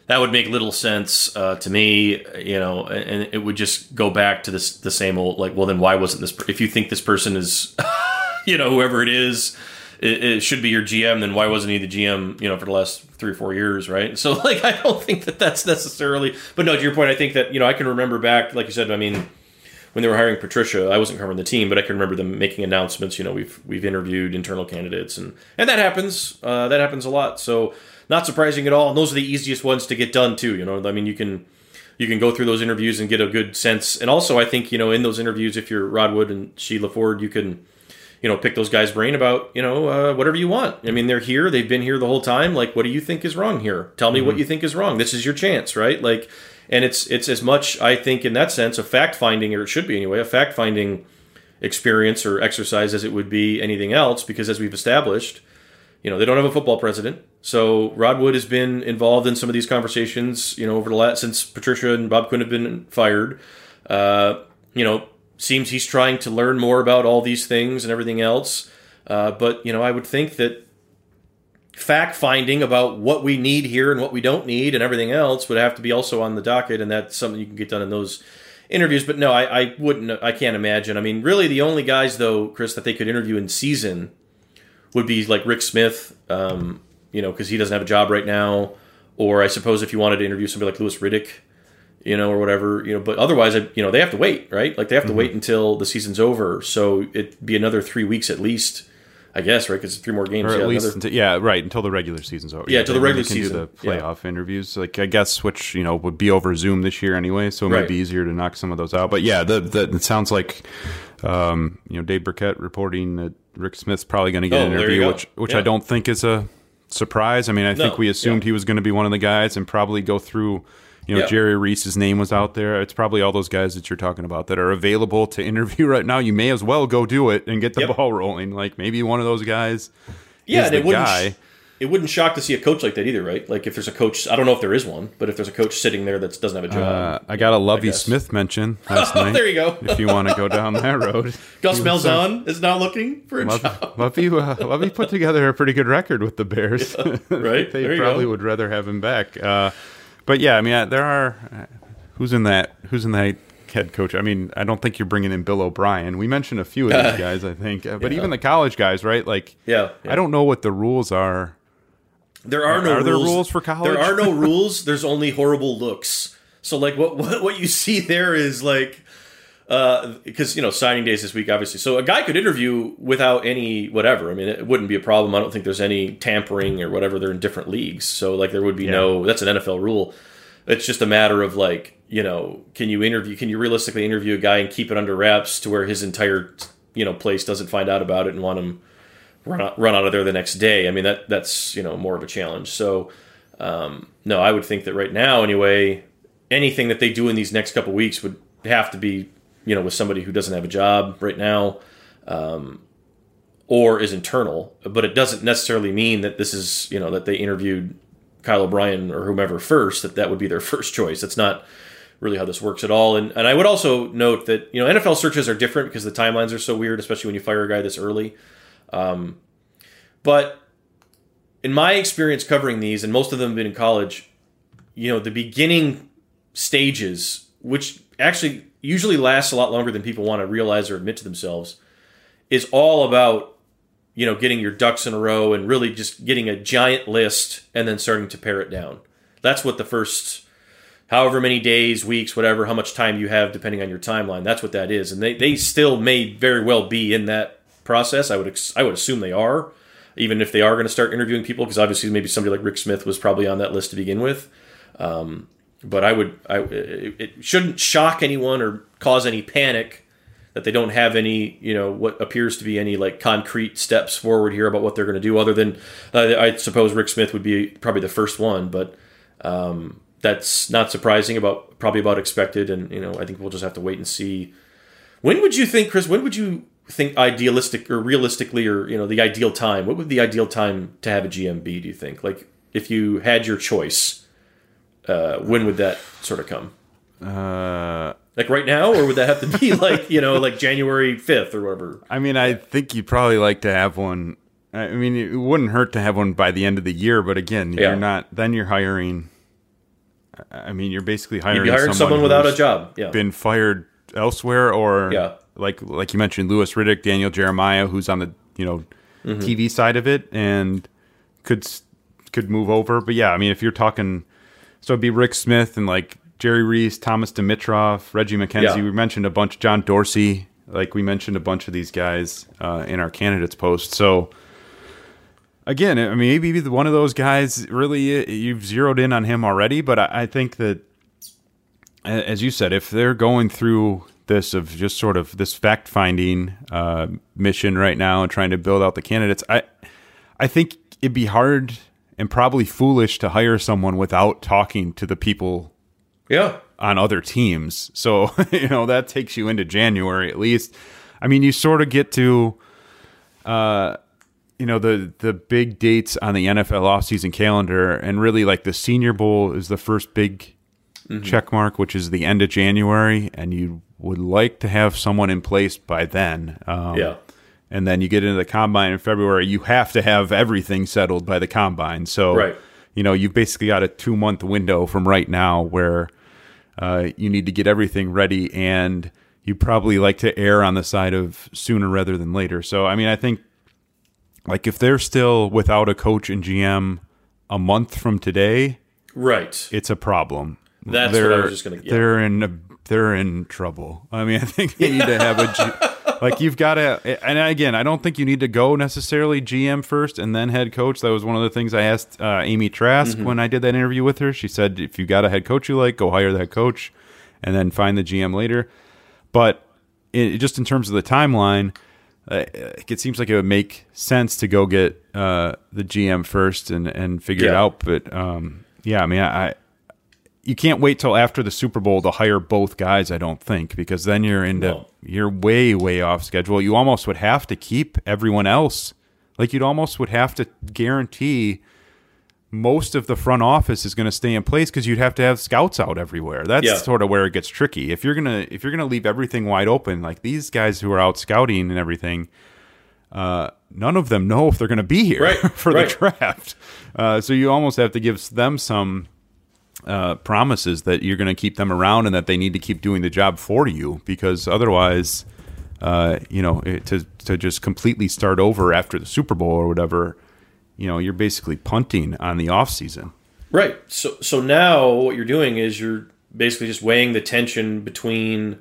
that would make little sense uh, to me. You know, and it would just go back to this the same old like. Well, then why wasn't this? If you think this person is, you know, whoever it is, it, it should be your GM. Then why wasn't he the GM? You know, for the last three or four years, right? So, like, I don't think that that's necessarily. But no, to your point, I think that you know I can remember back, like you said. I mean when they were hiring Patricia, I wasn't covering the team, but I can remember them making announcements. You know, we've we've interviewed internal candidates, and and that happens. Uh, that happens a lot. So not surprising at all. And those are the easiest ones to get done too. You know, I mean, you can you can go through those interviews and get a good sense. And also, I think you know in those interviews, if you're Rod Wood and Sheila Ford, you can you know, pick those guys' brain about, you know, uh, whatever you want. I mean, they're here, they've been here the whole time. Like, what do you think is wrong here? Tell me what you think is wrong. This is your chance, right? Like, and it's it's as much, I think, in that sense, a fact finding, or it should be anyway, a fact finding experience or exercise as it would be anything else, because as we've established, you know, they don't have a football president. So Rod Wood has been involved in some of these conversations, you know, over the last since Patricia and Bob Quinn have been fired. Uh, you know, seems he's trying to learn more about all these things and everything else. Uh, but you know, I would think that fact finding about what we need here and what we don't need and everything else would have to be also on the docket, and that's something you can get done in those interviews. But no, I, I wouldn't. I can't imagine. I mean, really, the only guys though, Chris, that they could interview in season would be like Rick Smith, um, you know, because he doesn't have a job right now. Or I suppose if you wanted to interview somebody like Louis Riddick, you know, or whatever, you know, but otherwise, you know, they have to wait, right? Like they have to mm-hmm. wait until the season's over. So it'd be another three weeks at least, I guess, right? Because three more games. Or at yeah, least, another... until, yeah, right, until the regular season's over. Yeah, until the regular season. do the playoff yeah. interviews, like I guess, which you know would be over Zoom this year anyway, so it right. might be easier to knock some of those out. But yeah, the, the it sounds like, um, you know, Dave Birkett reporting that Rick Smith's probably going to get oh, an interview, which which yeah. I don't think is a surprise. I mean, I no, think we assumed yeah. he was going to be one of the guys and probably go through you know, Jerry Reese's name was out there. It's probably all those guys that you're talking about that are available to interview right now. You may as well go do it and get the yep. ball rolling. Like maybe one of those guys. Yeah, is the it wouldn't. Guy. Sh- it wouldn't shock to see a coach like that either, right? Like if there's a coach, I don't know if there is one, but if there's a coach sitting there that doesn't have a job, uh, I got a Lovie Smith mention last night. there you go. if you want to go down that road, Gus Malzahn is now looking for a Love, job. Lovie, uh, Lovie put together a pretty good record with the Bears, yeah, right? they probably go. would rather have him back. Uh, but yeah, I mean, there are who's in that? Who's in that head coach? I mean, I don't think you're bringing in Bill O'Brien. We mentioned a few of these guys, I think, uh, but yeah. even the college guys, right? Like, yeah, yeah, I don't know what the rules are. There are, no are rules. there rules for college? There are no rules. There's only horrible looks. So like what what, what you see there is like because uh, you know signing days this week obviously so a guy could interview without any whatever i mean it wouldn't be a problem i don't think there's any tampering or whatever they're in different leagues so like there would be yeah. no that's an nfl rule it's just a matter of like you know, can you interview? Can you realistically interview a guy and keep it under wraps to where his entire you know place doesn't find out about it and want him run out, run out of there the next day? I mean, that that's you know more of a challenge. So um, no, I would think that right now anyway, anything that they do in these next couple weeks would have to be you know with somebody who doesn't have a job right now. Um, or is internal, but it doesn't necessarily mean that this is, you know, that they interviewed Kyle O'Brien or whomever first, that that would be their first choice. That's not really how this works at all. And and I would also note that you know NFL searches are different because the timelines are so weird, especially when you fire a guy this early. Um, but in my experience covering these, and most of them have been in college, you know, the beginning stages, which actually usually lasts a lot longer than people want to realize or admit to themselves, is all about you know getting your ducks in a row and really just getting a giant list and then starting to pare it down. That's what the first however many days, weeks, whatever, how much time you have depending on your timeline. That's what that is, and they, they still may very well be in that process. I would I would assume they are, even if they are going to start interviewing people, because obviously maybe somebody like Rick Smith was probably on that list to begin with. Um, but I would I it, shouldn't shock anyone or cause any panic that they don't have any, you know, what appears to be any like concrete steps forward here about what they're going to do, other than uh, I suppose Rick Smith would be probably the first one, but um, that's not surprising about probably about expected and you know i think we'll just have to wait and see. When would you think chris when would you think idealistic or realistically or you know the ideal time what would the ideal time to have a gm be do you think? Like if you had your choice uh, when would that sort of come uh, like right now or would that have to be like you know like january 5th or whatever i mean i think you'd probably like to have one i mean it wouldn't hurt to have one by the end of the year but again you're not then you're hiring I mean, you're basically hiring, you someone, someone without a job. Yeah, been fired elsewhere, or yeah. like like you mentioned, Louis Riddick, Daniel Jeremiah, who's on the you know mm-hmm. TV side of it, and could could move over. But yeah, I mean, if you're talking, so it'd be Rick Smith and like Jerry Reese, Thomas Dimitroff, Reggie McKenzie. Yeah. We mentioned a bunch, John Dorsey. Like we mentioned a bunch of these guys uh, in our candidates post. So again, I mean, maybe one of those guys really you've zeroed in on him already, but I, I think that, as you said, if they're going through this of just sort of this fact finding uh, mission right now and trying to build out the candidates. I I think it'd be hard and probably foolish to hire someone without talking to the people Yeah. on other teams. So, you know, that takes you into January at least. I mean, you sort of get to uh you know the the big dates on the NFL offseason calendar and really like the Senior Bowl is the first big check mark which is the end of January and you would like to have someone in place by then. Um, Yeah. And then you get into the combine in February, you have to have everything settled by the combine. So, Right. you know, you've basically got a two month window from right now where uh, you need to get everything ready, and you probably like to err on the side of sooner rather than later. So, I mean, I think like if they're still without a coach and GM a month from today, Right. it's a problem. That's what I was just gonna- yeah. They're in a, they're in trouble. I mean, I think they need to have a G, like you've got to. And again, I don't think you need to go necessarily GM first and then head coach. That was one of the things I asked uh, Amy Trask Mm-hmm. when I did that interview with her. She said, if you got a head coach you like, go hire that coach, and then find the GM later. But it, just in terms of the timeline. Uh, it seems like it would make sense to go get uh, the GM first and, and figure it out. But um, yeah, I mean, I, you can't wait till after the Super Bowl to hire both guys. I don't think because then you're into No. you're way way off schedule. You almost would have to keep everyone else. Like you'd almost would have to guarantee most of the front office is going to stay in place because you'd have to have scouts out everywhere. That's Yeah. sort of where it gets tricky. If you're gonna if you're gonna leave everything wide open, like these guys who are out scouting and everything, uh, none of them know if they're going to be here Right, for right. the draft. Uh, so you almost have to give them some uh, promises that you're going to keep them around and that they need to keep doing the job for you because otherwise, uh, you know, it, to to just completely start over after the Super Bowl or whatever, you know, you're basically punting on the off season. Right. So so now what you're doing is you're basically just weighing the tension between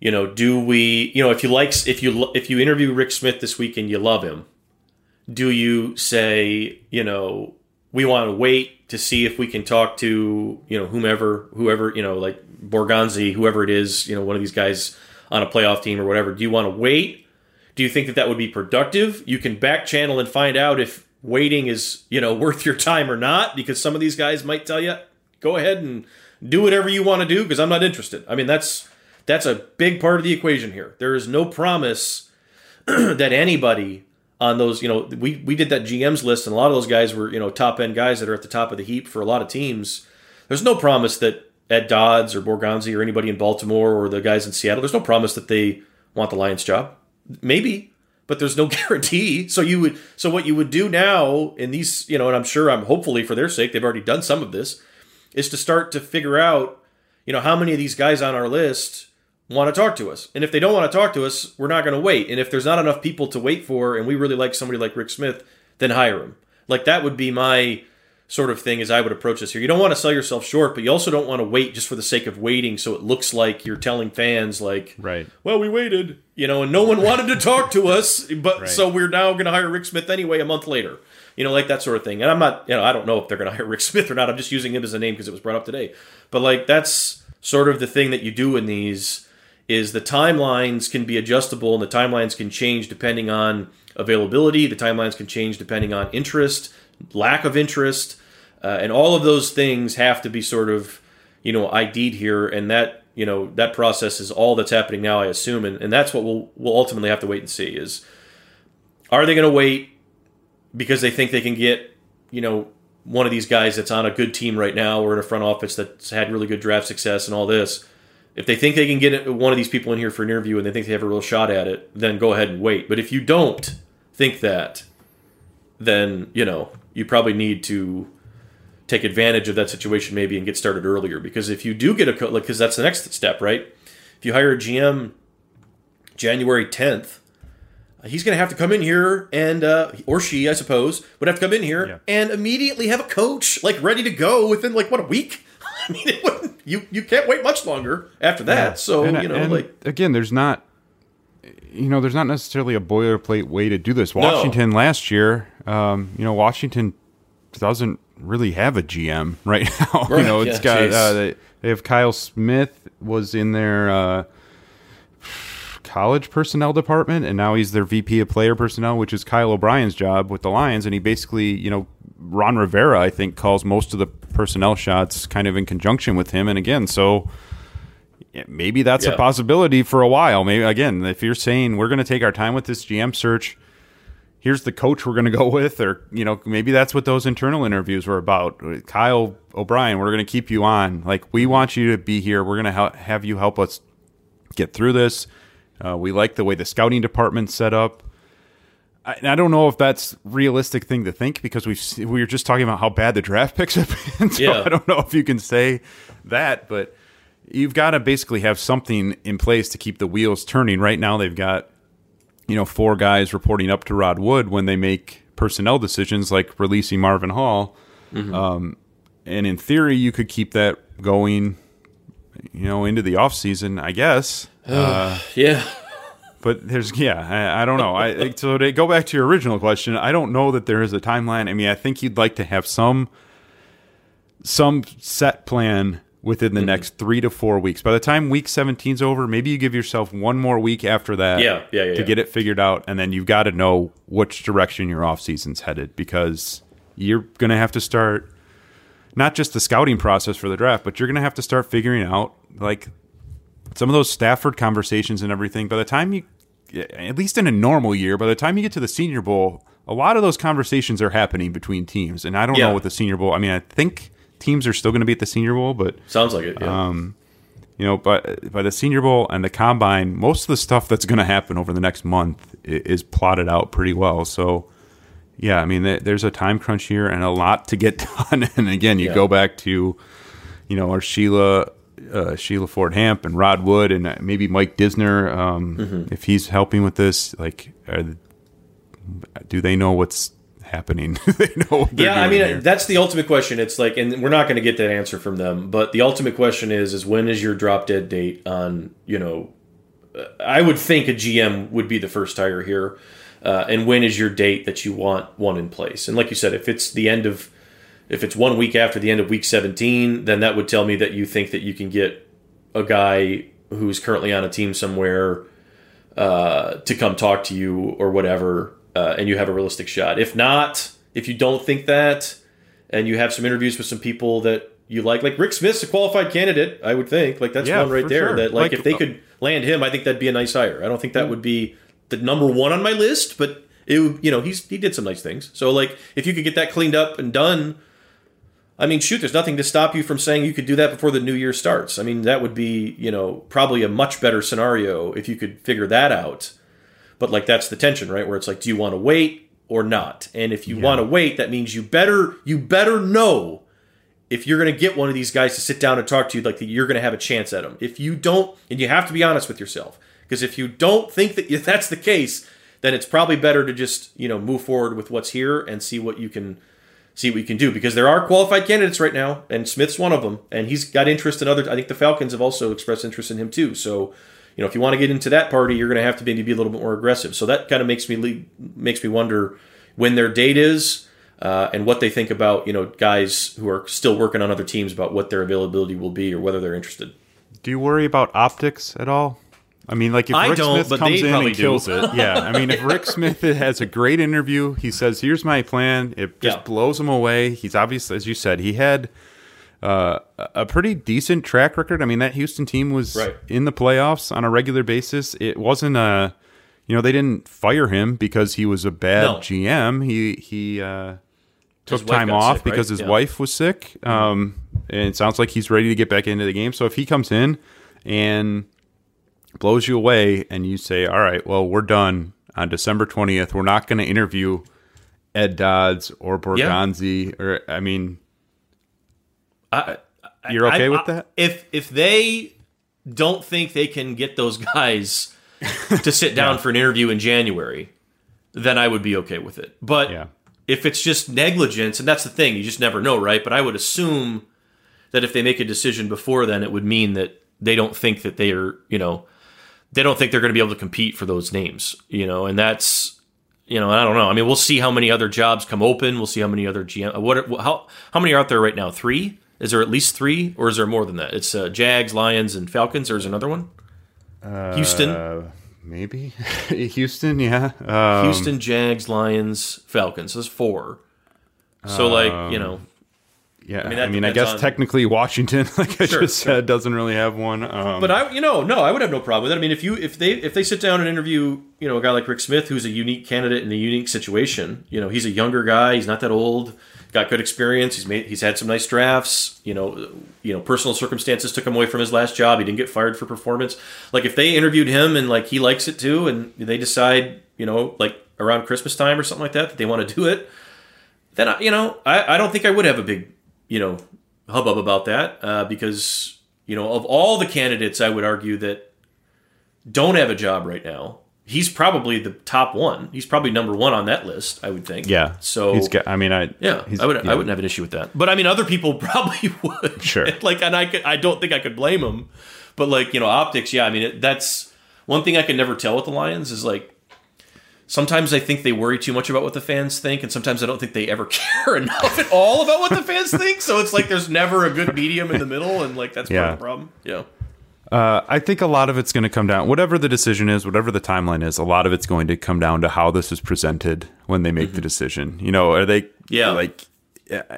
you know, do we, you know, if you like if you if you interview Rick Smith this week and you love him, do you say, you know, we want to wait to see if we can talk to, you know, whomever, whoever, you know, like Borgonzi, whoever it is, you know, one of these guys on a playoff team or whatever. Do you want to wait? Do you think that that would be productive? You can back channel and find out if waiting is, you know, worth your time or not because some of these guys might tell you, go ahead and do whatever you want to do because I'm not interested. I mean, that's that's a big part of the equation here. There is no promise that anybody on those, you know, we we did that GM's list and a lot of those guys were, you know, top end guys that are at the top of the heap for a lot of teams. There's no promise that Ed Dodds or Borgonzi or anybody in Baltimore or the guys in Seattle, there's no promise that they want the Lions job. Maybe, but there's no guarantee. So you would so what you would do now in these, you know, and I'm sure I'm hopefully for their sake, they've already done some of this, is to start to figure out, you know, how many of these guys on our list want to talk to us. And if they don't want to talk to us, we're not going to wait. And if there's not enough people to wait for and we really like somebody like Rick Smith, then hire him. Like that would be my sort of thing as I would approach this here. You don't want to sell yourself short, but you also don't want to wait just for the sake of waiting so it looks like you're telling fans like Right. well, we waited, you know, and no one wanted to talk to us, but Right. so we're now going to hire Rick Smith anyway a month later, you know, like that sort of thing. And I'm not, you know, I don't know if they're going to hire Rick Smith or not. I'm just using him as a name because it was brought up today. But like that's sort of the thing that you do in these is the timelines can be adjustable and the timelines can change depending on availability. The timelines can change depending on interest, lack of interest, uh, and all of those things have to be sort of you know ID'd here, and that you know that process is all that's happening now, I assume, and, and that's what we'll we'll ultimately have to wait and see is are they going to wait because they think they can get you know one of these guys that's on a good team right now or in a front office that's had really good draft success and all this. If they think they can get one of these people in here for an interview and they think they have a real shot at it, then go ahead and wait. But if you don't think that, then you know you probably need to take advantage of that situation maybe and get started earlier. Because if you do get a co- like, because that's the next step, right? If you hire a GM January tenth, he's going to have to come in here and uh, or she, I suppose, would have to come in here Yeah. and immediately have a coach like ready to go within like what a week. I mean, it wouldn't, you you can't wait much longer after that. So And- you know, and like again, there's not, you know, there's not necessarily a boilerplate way to do this. Washington last year, um, you know, Washington doesn't really have a GM right now. you know, it's yeah, got uh, they, they have Kyle Smith was in there. Uh, college personnel department, and now he's their VP of player personnel, which is Kyle O'Brien's job with the Lions. And he basically, you know, Ron Rivera, I think, calls most of the personnel shots kind of in conjunction with him. And again, so maybe that's yeah. a possibility for a while. Maybe again, if you're saying we're going to take our time with this GM search, here's the coach we're going to go with, or you know, maybe that's what those internal interviews were about. Kyle O'Brien, we're going to keep you on. Like we want you to be here. We're going to ha- have you help us get through this. Uh, we like the way the scouting department's set up. I, I, don't know if that's realistic thing to think because we we were just talking about how bad the draft picks have been. So yeah. I don't know if you can say that, but you've got to basically have something in place to keep the wheels turning. Right now, they've got you know four guys reporting up to Rod Wood when they make personnel decisions, like releasing Marvin Hall. Mm-hmm. Um, and in theory, you could keep that going, you know, into the off season, I guess. Uh, yeah. But there's yeah, I, I don't know. I so to go back to your original question, I don't know that there is a timeline. I mean, I think you'd like to have some some set plan within the mm-hmm. next three to four weeks. By the time week 17 is over, maybe you give yourself one more week after that yeah, yeah, yeah, to get it figured out. And then you've got to know which direction your off season's headed because you're going to have to start not just the scouting process for the draft, but you're going to have to start figuring out like some of those Stafford conversations and everything. By the time you, at least in a normal year, by the time you get to the Senior Bowl, a lot of those conversations are happening between teams. And I don't yeah. know what the Senior Bowl, I mean, I think teams are still going to be at the Senior Bowl, but sounds like it. Yeah. Um, you know, but by the Senior Bowl and the Combine, most of the stuff that's going to happen over the next month is plotted out pretty well. So, yeah, I mean, there's a time crunch here and a lot to get done. And again, you yeah. go back to, you know, our Sheila. Uh, Sheila Ford Hamp and Rod Wood and maybe Mike Disner, um, mm-hmm. if he's helping with this, like, are, do they know what's happening. they know. yeah, I mean here. that's the ultimate question. It's like, and we're not going to get that answer from them. But the ultimate question is, is when is your drop dead date on? You know, uh, I would think a GM would be the first hire here, uh, and when is your date that you want one in place? And like you said, if it's the end of, if it's one week after the end of week seventeen, then that would tell me that you think that you can get a guy who's currently on a team somewhere uh, to come talk to you or whatever uh, and you have a realistic shot. If not, if you don't think that, and you have some interviews with some people that you like, like Rick Smith's a qualified candidate, I would think. Like that's yeah, one right there. Sure. That like, like if they uh, could land him, I think that'd be a nice hire. I don't think that would be the number one on my list, but it would you know he's he did some nice things. So like if you could get that cleaned up and done. I mean, shoot, there's nothing to stop you from saying you could do that before the new year starts. I mean, that would be, you know, probably a much better scenario if you could figure that out but like that's the tension, right? Where it's like, do you want to wait or not? And if you yeah. want to wait, that means you better you better know if you're going to get one of these guys to sit down and talk to you, like you're going to have a chance at them. If you don't, and you have to be honest with yourself, because if you don't think that if that's the case, then it's probably better to just you know move forward with what's here and see what you can see what you can do because there are qualified candidates right now and Smith's one of them and he's got interest in other I think the Falcons have also expressed interest in him too so you know, if you want to get into that party, you're going to have to maybe be a little bit more aggressive. So that kind of makes me makes me wonder when their date is uh, and what they think about you know guys who are still working on other teams about what their availability will be or whether they're interested. Do you worry about optics at all? I mean, like if I Rick Smith comes in and kills it, yeah. I mean, if Rick Smith has a great interview, he says, "Here's my plan." It just yeah. blows him away. He's obviously, as you said, he had uh, a pretty decent track record. I mean, that Houston team was right. in the playoffs on a regular basis. It wasn't a, you know, they didn't fire him because he was a bad no. GM. He he uh, took time off sick, because right? his yeah. wife was sick. Um, and it sounds like he's ready to get back into the game. So if he comes in and blows you away, and you say, "All right, well, we're done on December twentieth. We're not going to interview." Ed Dodds or Borgonzi, yeah. or I mean, I, You're okay I, with that? If if they don't think they can get those guys to sit down yeah. for an interview in January, then I would be okay with it. But yeah. if it's just negligence, and that's the thing, you just never know, right? But I would assume that if they make a decision before then, it would mean that they don't think that they are, you know, they don't think they're going to be able to compete for those names, you know, and that's, you know, I don't know. I mean, we'll see how many other jobs come open. We'll see how many other GM. What? How? How many are out there right now? Three. Is there at least three, or is there more than that? It's uh, Jags, Lions, and Falcons, or is another one? Uh, Houston. maybe Houston. Yeah, um, Houston, Jags, Lions, Falcons. There's four. So like you know, Yeah, I mean, mean, I, guess on- technically Washington, like I Sure, just sure. said, doesn't really have one. Um, But I, you know, no, I would have no problem with it. I mean, if you if they if they sit down and interview, you know, a guy like Rick Smith, who's a unique candidate in a unique situation. You know, he's a younger guy. He's not that old. Got good experience. He's made. He's had some nice drafts. You know, you know, personal circumstances took him away from his last job. He didn't get fired for performance. Like if they interviewed him and like he likes it too, and they decide, you know, like around Christmas time or something like that, that they want to do it, then I, you know, I, I don't think I would have a big, you know, hubbub about that uh, because you know of all the candidates, I would argue that don't have a job right now. He's probably the top one. He's probably number one on that list. I would think. yeah, So he's got. I mean, I yeah, he's, I would. you I wouldn't have an issue with that. But I mean, other people probably would. Sure. like, and I could. I don't think I could blame them. But like, you know, optics. Yeah, I mean, it, that's one thing I can never tell with the Lions is like. Sometimes I think they worry too much about what the fans think, and sometimes I don't think they ever care enough at all about what the fans think. So it's like there's never a good medium in the middle, and like that's part Yeah. of the problem. Yeah. Uh, I think a lot of it's going to come down, whatever the decision is, whatever the timeline is, a lot of it's going to come down to how this is presented when they make the decision. You know, are they, Mm-hmm. Yeah. like,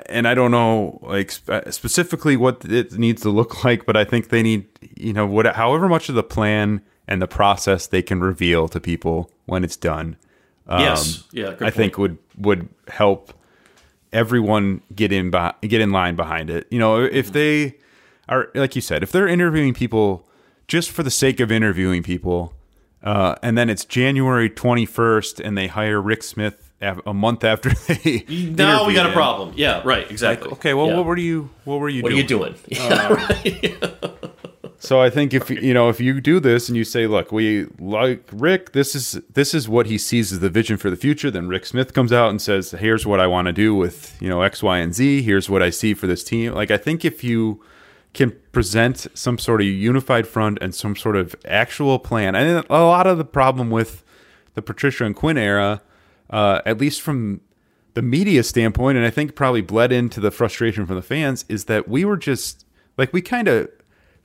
and I don't know, like specifically what it needs to look like, but I think they need, you know, what, however much of the plan and the process they can reveal to people when it's done. Um, yes. Yeah. I think would would help everyone get in beh- get in line behind it. You know, if they are like you said, if they're interviewing people just for the sake of interviewing people, uh, and then it's January twenty first, and they hire Rick Smith a month after they Now we got a problem. Yeah. Right. Exactly. Okay, well, Yeah. what were you what were you What are you doing? Yeah, right. So I think if you know if you do this and you say, "Look, we like Rick. This is this is what he sees as the vision for the future." Then Rick Smith comes out and says, "Here's what I want to do with you know X, Y, and Z. Here's what I see for this team." Like I think if you can present some sort of unified front and some sort of actual plan, and a lot of the problem with the Patricia and Quinn era, uh, at least from the media standpoint, and I think probably bled into the frustration from the fans, is that we were just like we kind of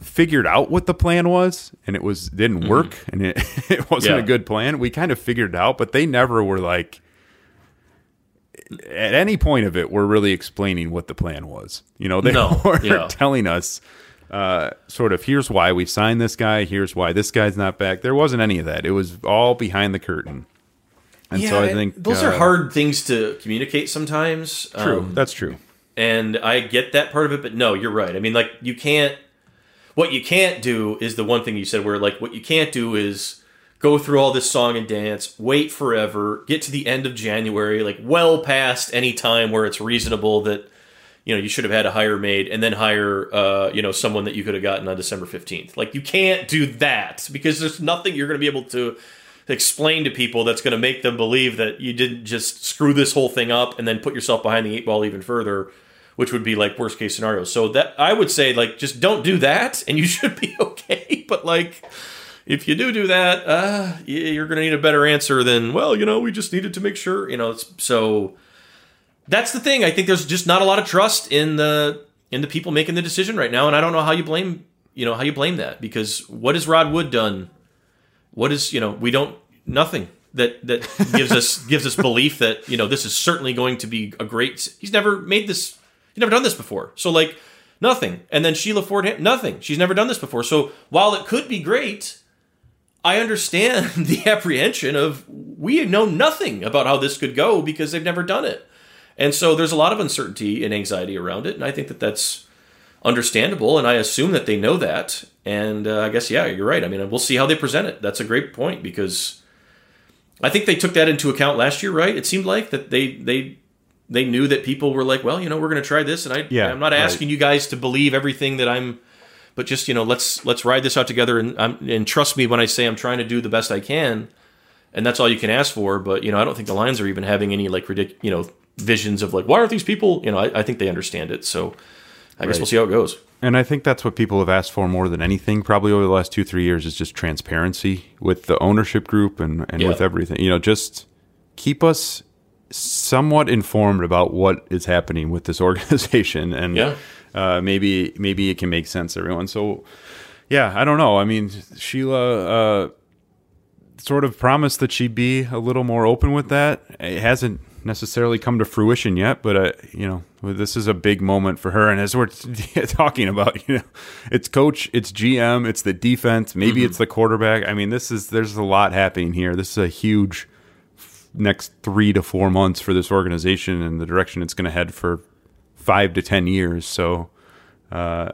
figured out what the plan was, and it was didn't work, and it it wasn't Yeah. a good plan. We kind of figured it out, but they never were like at any point of it were really explaining what the plan was. You know, they No, were yeah. telling us uh, sort of here's why we signed this guy, here's why this guy's not back. There wasn't any of that. It was all behind the curtain. And so I think those are uh, hard things to communicate sometimes. True, Um, that's true. and I get that part of it, but no, you're right. I mean, like you can't. What you can't do is the one thing you said, where like what you can't do is go through all this song and dance, wait forever, get to the end of January, like well past any time where it's reasonable that you know you should have had a hire made, and then hire uh, you know someone that you could have gotten on December fifteenth. Like you can't do that because there's nothing you're going to be able to explain to people that's going to make them believe that you didn't just screw this whole thing up and then put yourself behind the eight ball even further which would be like worst case scenario. So that i would say like just don't do that and you should be okay. But like if you do do that uh you're going to need a better answer than well you know we just needed to make sure you know so that's the thing. I think there's just not a lot of trust in the in the people making the decision right now and i don't know how you blame you know how you blame that because what has rod wood done? What is you know we don't nothing that that gives us gives us belief that you know this is certainly going to be a great he's never made this he's never done this before so like nothing and then sheila ford nothing she's never done this before so while it could be great i understand the apprehension of we know nothing about how this could go because they've never done it and so there's a lot of uncertainty and anxiety around it and i think that that's understandable, and I assume that they know that. And uh, I guess yeah, you're right. I mean, we'll see how they present it. That's a great point because I think they took that into account last year, right? It seemed like that they they they knew that people were like, well, you know, we're going to try this, and I Yeah, I'm not right. asking you guys to believe everything that I'm, but just you know, let's let's ride this out together, and I'm, and trust me when I say I'm trying to do the best I can, and that's all you can ask for. But you know, I don't think the Lions are even having any like ridic- you know visions of like why aren't these people you know I, I think they understand it so I guess we'll see how it goes. And I think that's what people have asked for more than anything, probably over the last two, three years, is just transparency with the ownership group and, and Yeah. with everything. You know, just keep us somewhat informed about what is happening with this organization, and Yeah. uh, maybe maybe it can make sense, to everyone. So, yeah, I don't know. I mean, Sheila. Uh, sort of promised that she'd be a little more open with that. It hasn't necessarily come to fruition yet, but uh, you know, this is a big moment for her. And as we're talking about, you know, it's coach, it's GM, it's the defense, maybe mm-hmm. it's the quarterback. I mean, this is there's a lot happening here. This is a huge next three to four months for this organization and the direction it's going to head for five to ten years. So. Uh,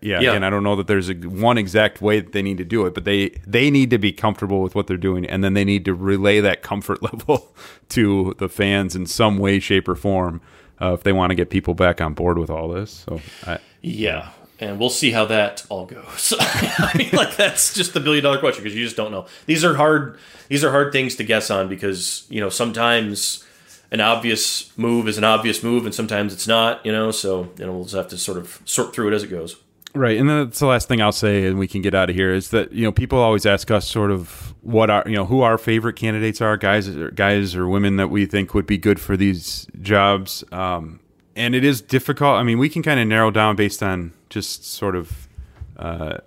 yeah, yeah. Again, I don't know that there's a, one exact way that they need to do it, but they they need to be comfortable with what they're doing, and then they need to relay that comfort level to the fans in some way, shape, or form uh, if they want to get people back on board with all this. So, I, yeah, and we'll see how that all goes. I mean, like that's just the billion dollar question because you just don't know. These are hard. These are hard things to guess on because you know sometimes an obvious move is an obvious move, and sometimes it's not. You know, so you know we'll just have to sort of sort through it as it goes. Right, and then that's the last thing I'll say, and we can get out of here. Is that you know people always ask us sort of what our you know who our favorite candidates are, guys, or guys or women that we think would be good for these jobs. Um, and it is difficult. I mean, we can kind of narrow down based on just sort of uh,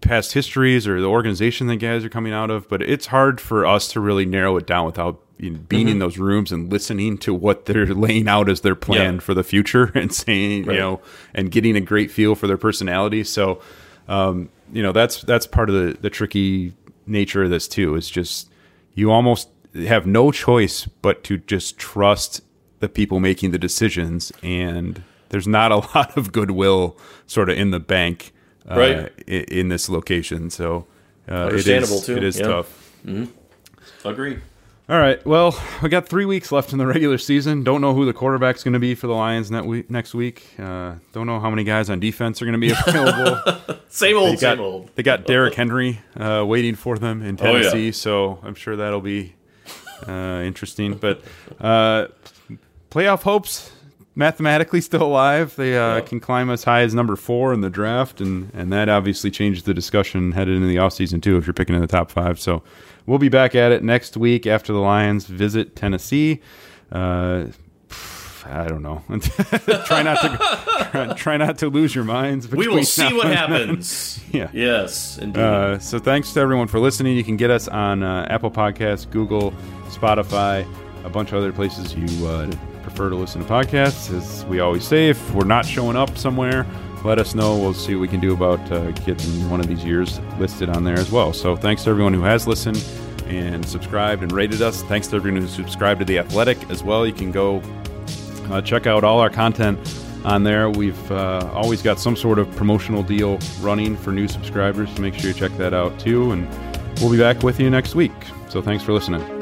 past histories or the organization that guys are coming out of, but it's hard for us to really narrow it down without you know, being mm-hmm. in those rooms and listening to what they're laying out as their plan yeah. for the future and saying, right. you know, and getting a great feel for their personality. So, um, you know, that's that's part of the the tricky nature of this too. Is just you almost have no choice but to just trust the people making the decisions, and there's not a lot of goodwill sort of in the bank, uh, right. in, in, this location. So, uh, understandable it is, too. It is yeah. tough. Mm-hmm. Agree. All right. Well, we got three weeks left in the regular season. Don't know who the quarterback's going to be for the Lions next week. Uh, don't know how many guys on defense are going to be available. same old, got, same old. They got Derrick Henry uh, waiting for them in Tennessee, oh, yeah. so I'm sure that'll be uh, interesting. But uh, playoff hopes mathematically still alive. They uh, can climb as high as number four in the draft, and, and that obviously changes the discussion headed into the offseason, too, if you're picking in the top five. So we'll be back at it next week after the Lions visit Tennessee. Uh, I don't know. try not to try, try, not to lose your minds. We will see what happens. yeah. Yes. Indeed. Uh, so thanks to everyone for listening. You can get us on uh, Apple Podcasts, Google, Spotify, a bunch of other places you uh, prefer to listen to podcasts. As we always say, if we're not showing up somewhere, let us know. We'll see what we can do about uh, getting one of these years listed on there as well. So thanks to everyone who has listened and subscribed and rated us. Thanks to everyone who subscribed to The Athletic as well. You can go uh, check out all our content on there. We've uh, always got some sort of promotional deal running for new subscribers. So make sure you check that out too. And we'll be back with you next week. So thanks for listening.